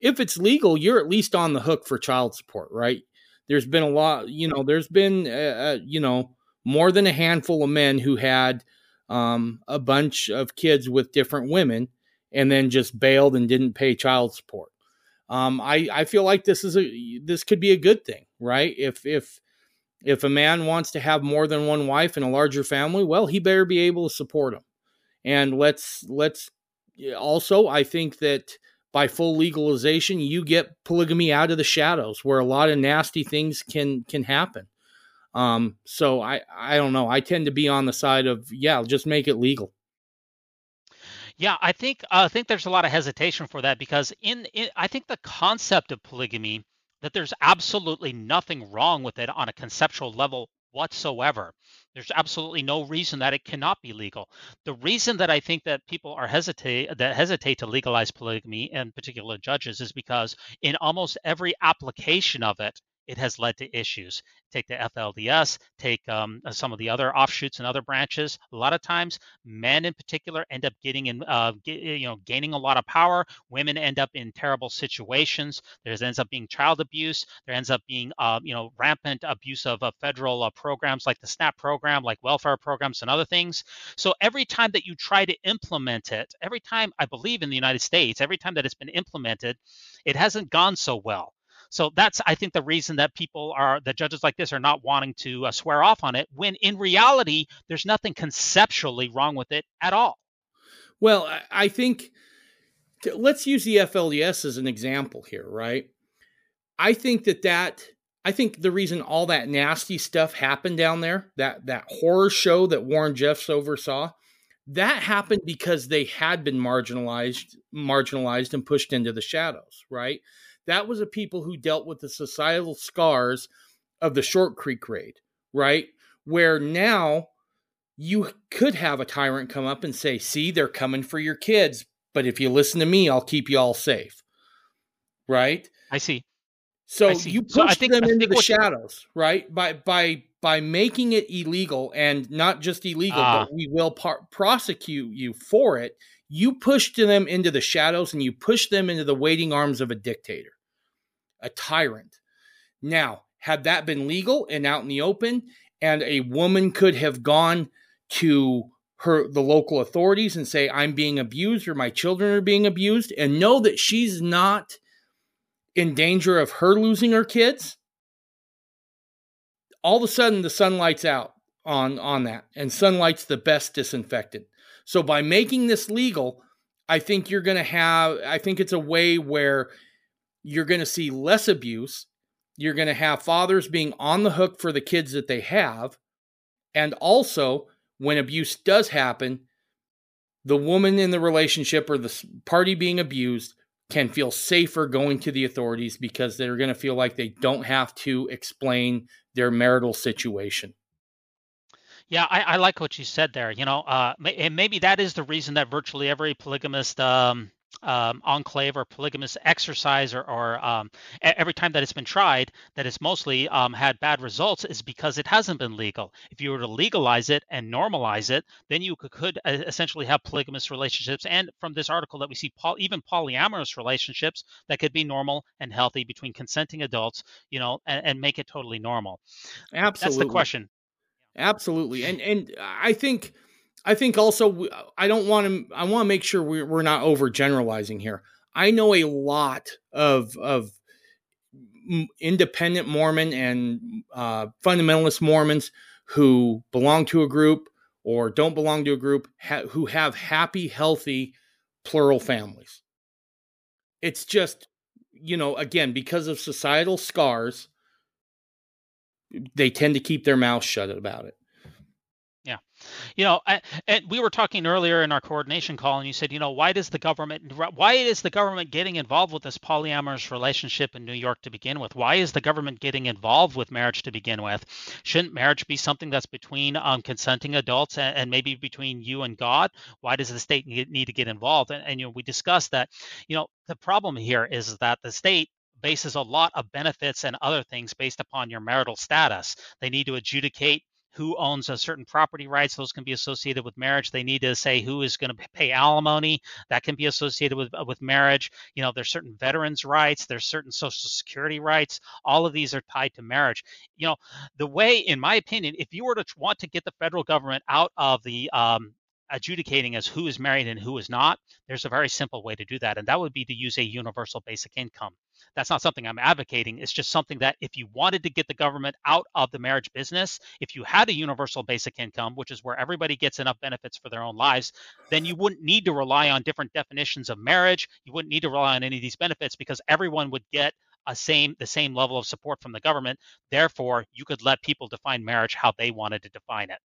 if it's legal, you're at least on the hook for child support, right? There's been a lot, you know, there's been, uh, uh, you know, more than a handful of men who had um, a bunch of kids with different women and then just bailed and didn't pay child support. Um, I, I feel like this is a this could be a good thing, right? If if if a man wants to have more than one wife and a larger family, well, he better be able to support them. And let's let's also, I think that by full legalization, you get polygamy out of the shadows where a lot of nasty things can can happen. Um, so I I don't know. I tend to be on the side of yeah, just make it legal. Yeah, I think uh, I think there's a lot of hesitation for that because in, in I think the concept of polygamy that there's absolutely nothing wrong with it on a conceptual level whatsoever. There's absolutely no reason that it cannot be legal. The reason that I think that people are hesitate that hesitate to legalize polygamy, and particular judges, is because in almost every application of it, it has led to issues. Take the FLDS, take um, uh, some of the other offshoots and other branches. A lot of times, men in particular end up getting in, uh, get, you know, gaining a lot of power. Women end up in terrible situations. There ends up being child abuse. There ends up being, uh, you know, rampant abuse of uh, federal uh, programs like the SNAP program, like welfare programs and other things. So every time that you try to implement it, every time I believe in the United States, every time that it's been implemented, it hasn't gone so well. So that's, I think, the reason that people are, that judges like this are not wanting to uh, swear off on it, when in reality, there's nothing conceptually wrong with it at all. Well, I think, let's use the FLDS as an example here, right? I think that that, I think the reason all that nasty stuff happened down there, that that horror show that Warren Jeffs oversaw, that happened because they had been marginalized, marginalized and pushed into the shadows, right? That was a people who dealt with the societal scars of the Short Creek raid, right? Where now you could have a tyrant come up and say, see, they're coming for your kids, but if you listen to me, I'll keep you all safe. Right? I see. So I see. you push so think, them into the shadows, right? By by by making it illegal and not just illegal, uh, but ah. we will par- prosecute you for it. You pushed them into the shadows and you push them into the waiting arms of a dictator a tyrant. Now, had that been legal and out in the open, and a woman could have gone to her the local authorities and say, I'm being abused or my children are being abused, and know that she's not in danger of her losing her kids, all of a sudden the sun lights out on on that and sunlight's the best disinfectant so by making this legal i think you're going to have i think it's a way where you're going to see less abuse. You're going to have fathers being on the hook for the kids that they have. And also, when abuse does happen, the woman in the relationship or the party being abused can feel safer going to the authorities because they're going to feel like they don't have to explain their marital situation. Yeah, I, I like what you said there. You know, uh, and maybe that is the reason that virtually every polygamist um, um, enclave or polygamous exercise or, or um, every time that it's been tried that it's mostly um, had bad results is because it hasn't been legal. If you were to legalize it and normalize it then you could, could uh, essentially have polygamous relationships and from this article that we see poly, even polyamorous relationships that could be normal and healthy between consenting adults you know and, and make it totally normal. Absolutely that's the question. Absolutely. And and i think I think also I don't want to. I want to make sure we're, not overgeneralizing here. I know a lot of of independent Mormon and uh, fundamentalist Mormons who belong to a group or don't belong to a group ha- who have happy, healthy, plural families. It's just, you know, again, because of societal scars, they tend to keep their mouth shut about it. You know, I, and we were talking earlier in our coordination call, and you said, you know, why does the government, why is the government getting involved with this polyamorous relationship in New York to begin with? Why is the government getting involved with marriage to begin with? Shouldn't marriage be something that's between um, consenting adults and, and, maybe between you and God? Why does the state need, to get involved? And, and you know, we discussed that. You know, the problem here is that the state bases a lot of benefits and other things based upon your marital status. They need to adjudicate who owns a certain property rights those can be associated with marriage. They need to say who is going to pay alimony. That can be associated with uh, with marriage. You know there's certain veterans rights there's certain social security rights. All of these are tied to marriage. You know the way in my opinion if you were to want to get the federal government out of the um, adjudicating as who is married and who is not, there's a very simple way to do that, and that would be to use a universal basic income. That's not something I'm advocating. It's just something that if you wanted to get the government out of the marriage business, if you had a universal basic income, which is where everybody gets enough benefits for their own lives, then you wouldn't need to rely on different definitions of marriage. You wouldn't need to rely on any of these benefits because everyone would get a same the same level of support from the government. Therefore, you could let people define marriage how they wanted to define it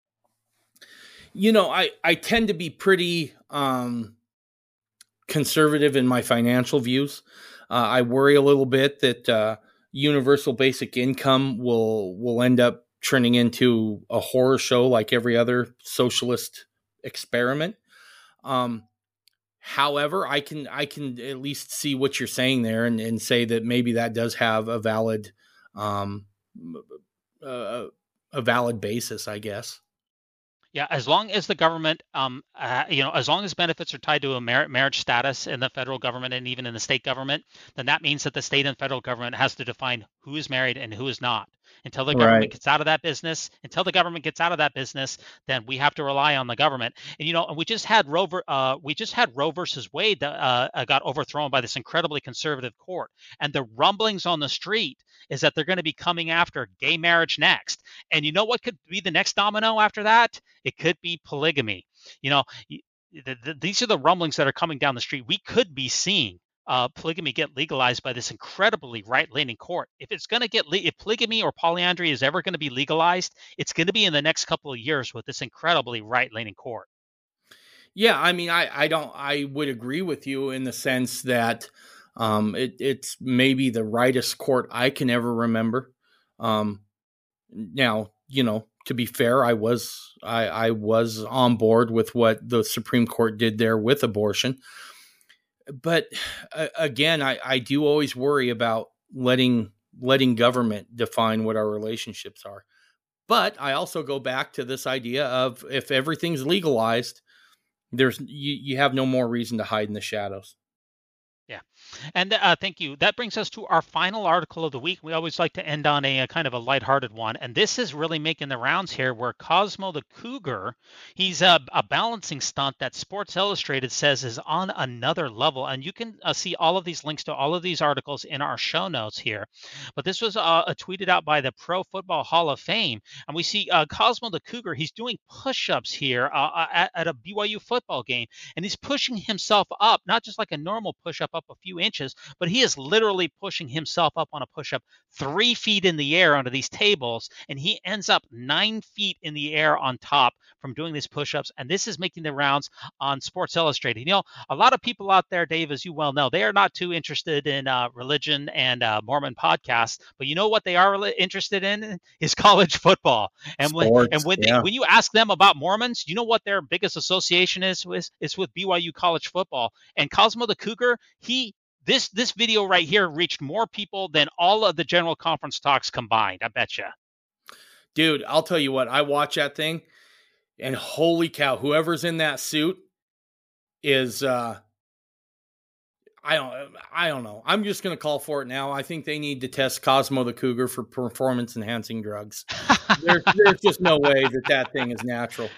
you know, I I tend to be pretty um, conservative in my financial views. Uh, I worry a little bit that uh, universal basic income will will end up turning into a horror show like every other socialist experiment. Um, however, I can I can at least see what you're saying there and, and say that maybe that does have a valid um, uh, a valid basis, I guess. Yeah, as long as the government, um, uh, you know, as long as benefits are tied to a mar- marriage status in the federal government and even in the state government, then that means that the state and federal government has to define who is married and who is not. Until the government right. gets out of that business, until the government gets out of that business, then we have to rely on the government. And you know, and we just had Roe, uh, we just had Roe versus Wade that uh, uh, got overthrown by this incredibly conservative court. And the rumblings on the street is that they're going to be coming after gay marriage next. And you know what could be the next domino after that? It could be polygamy. You know, the, the, these are the rumblings that are coming down the street. We could be seeing uh, polygamy get legalized by this incredibly right-leaning court. If it's going to get le- if polygamy or polyandry is ever going to be legalized, it's going to be in the next couple of years with this incredibly right-leaning court. Yeah, I mean, I I don't I would agree with you in the sense that um, it, it's maybe the rightest court I can ever remember. Um, now, you know, to be fair, I was I, I was on board with what the Supreme Court did there with abortion but uh, again, I, I do always worry about letting letting government define what our relationships are. But I also go back to this idea of if everything's legalized, there's you, you have no more reason to hide in the shadows. And uh, thank you. That brings us to our final article of the week. We always like to end on a, a, kind of a lighthearted one. And this is really making the rounds here where Cosmo the Cougar, he's a, a balancing stunt that Sports Illustrated says is on another level. And you can uh, see all of these links to all of these articles in our show notes here. But this was uh, tweeted out by the Pro Football Hall of Fame. And we see uh, Cosmo the Cougar, he's doing push ups here uh, uh, at, at a BYU football game. And he's pushing himself up, not just like a normal push up, up a few inches, but he is literally pushing himself up on a push up three feet in the air onto these tables, and he ends up nine feet in the air on top from doing these push ups. And this is making the rounds on Sports Illustrated. You know, a lot of people out there, Dave, as you well know, they are not too interested in uh, religion and uh, Mormon podcasts, but you know what they are interested in is college football. And Sports, when and when, yeah. they, when you ask them about Mormons, you know what their biggest association is with is with BYU college football. And Cosmo the Cougar, he this this video right here reached more people than all of the general conference talks combined. I bet you. Dude, I'll tell you what, I watch that thing and holy cow, whoever's in that suit is uh I don't I don't know. I'm just going to call for it now. I think they need to test Cosmo the Cougar for performance enhancing drugs. there's, there's just no way that that thing is natural.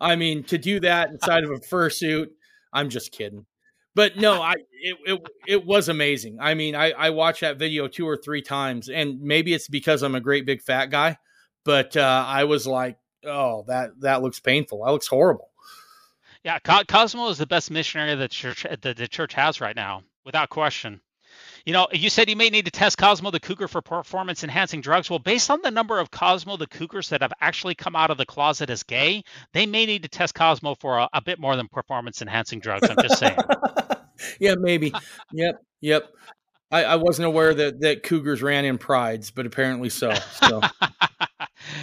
I mean, to do that inside of a fursuit, I'm just kidding. But no, I it, it it was amazing. I mean, I I watched that video two or three times, and maybe it's because I'm a great big fat guy, but uh, I was like, oh, that that looks painful. That looks horrible. Yeah, Cosmo is the best missionary that church the, the church has right now, without question. You know, you said you may need to test Cosmo the Cougar for performance enhancing drugs. Well, based on the number of Cosmo the Cougars that have actually come out of the closet as gay, they may need to test Cosmo for a, a bit more than performance enhancing drugs. I'm just saying. yeah, maybe. Yep, yep. I, I, wasn't aware that that Cougars ran in prides, but apparently so. So.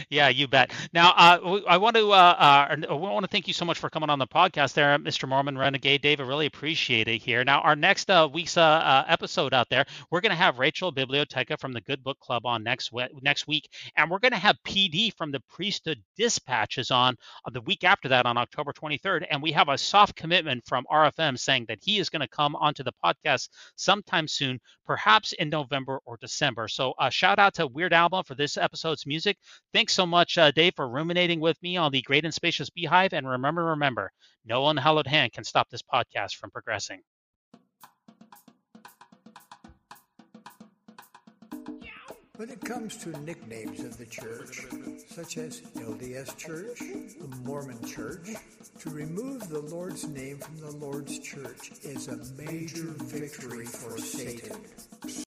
yeah, you bet. Now, uh, I want to uh, uh, I want to thank you so much for coming on the podcast, there, Mr. Mormon Renegade Dave. I really appreciate it here. Now, our next uh, week's uh, uh, episode out there, we're going to have Rachel Biblioteca from the Good Book Club on next we- next week, and we're going to have PD from the Priesthood Dispatches on the week after that on October 23rd, and we have a soft commitment from RFM saying that he is going to come onto the podcast sometime soon, perhaps in November or December. So, shout out to Weird Alma for this episode's music. Thanks so much, uh, Dave, for ruminating with me on the great and spacious beehive. And remember, remember, no unhallowed hand can stop this podcast from progressing. When it comes to nicknames of the church, such as LDS Church, the Mormon Church, to remove the Lord's name from the Lord's church is a major victory for Satan.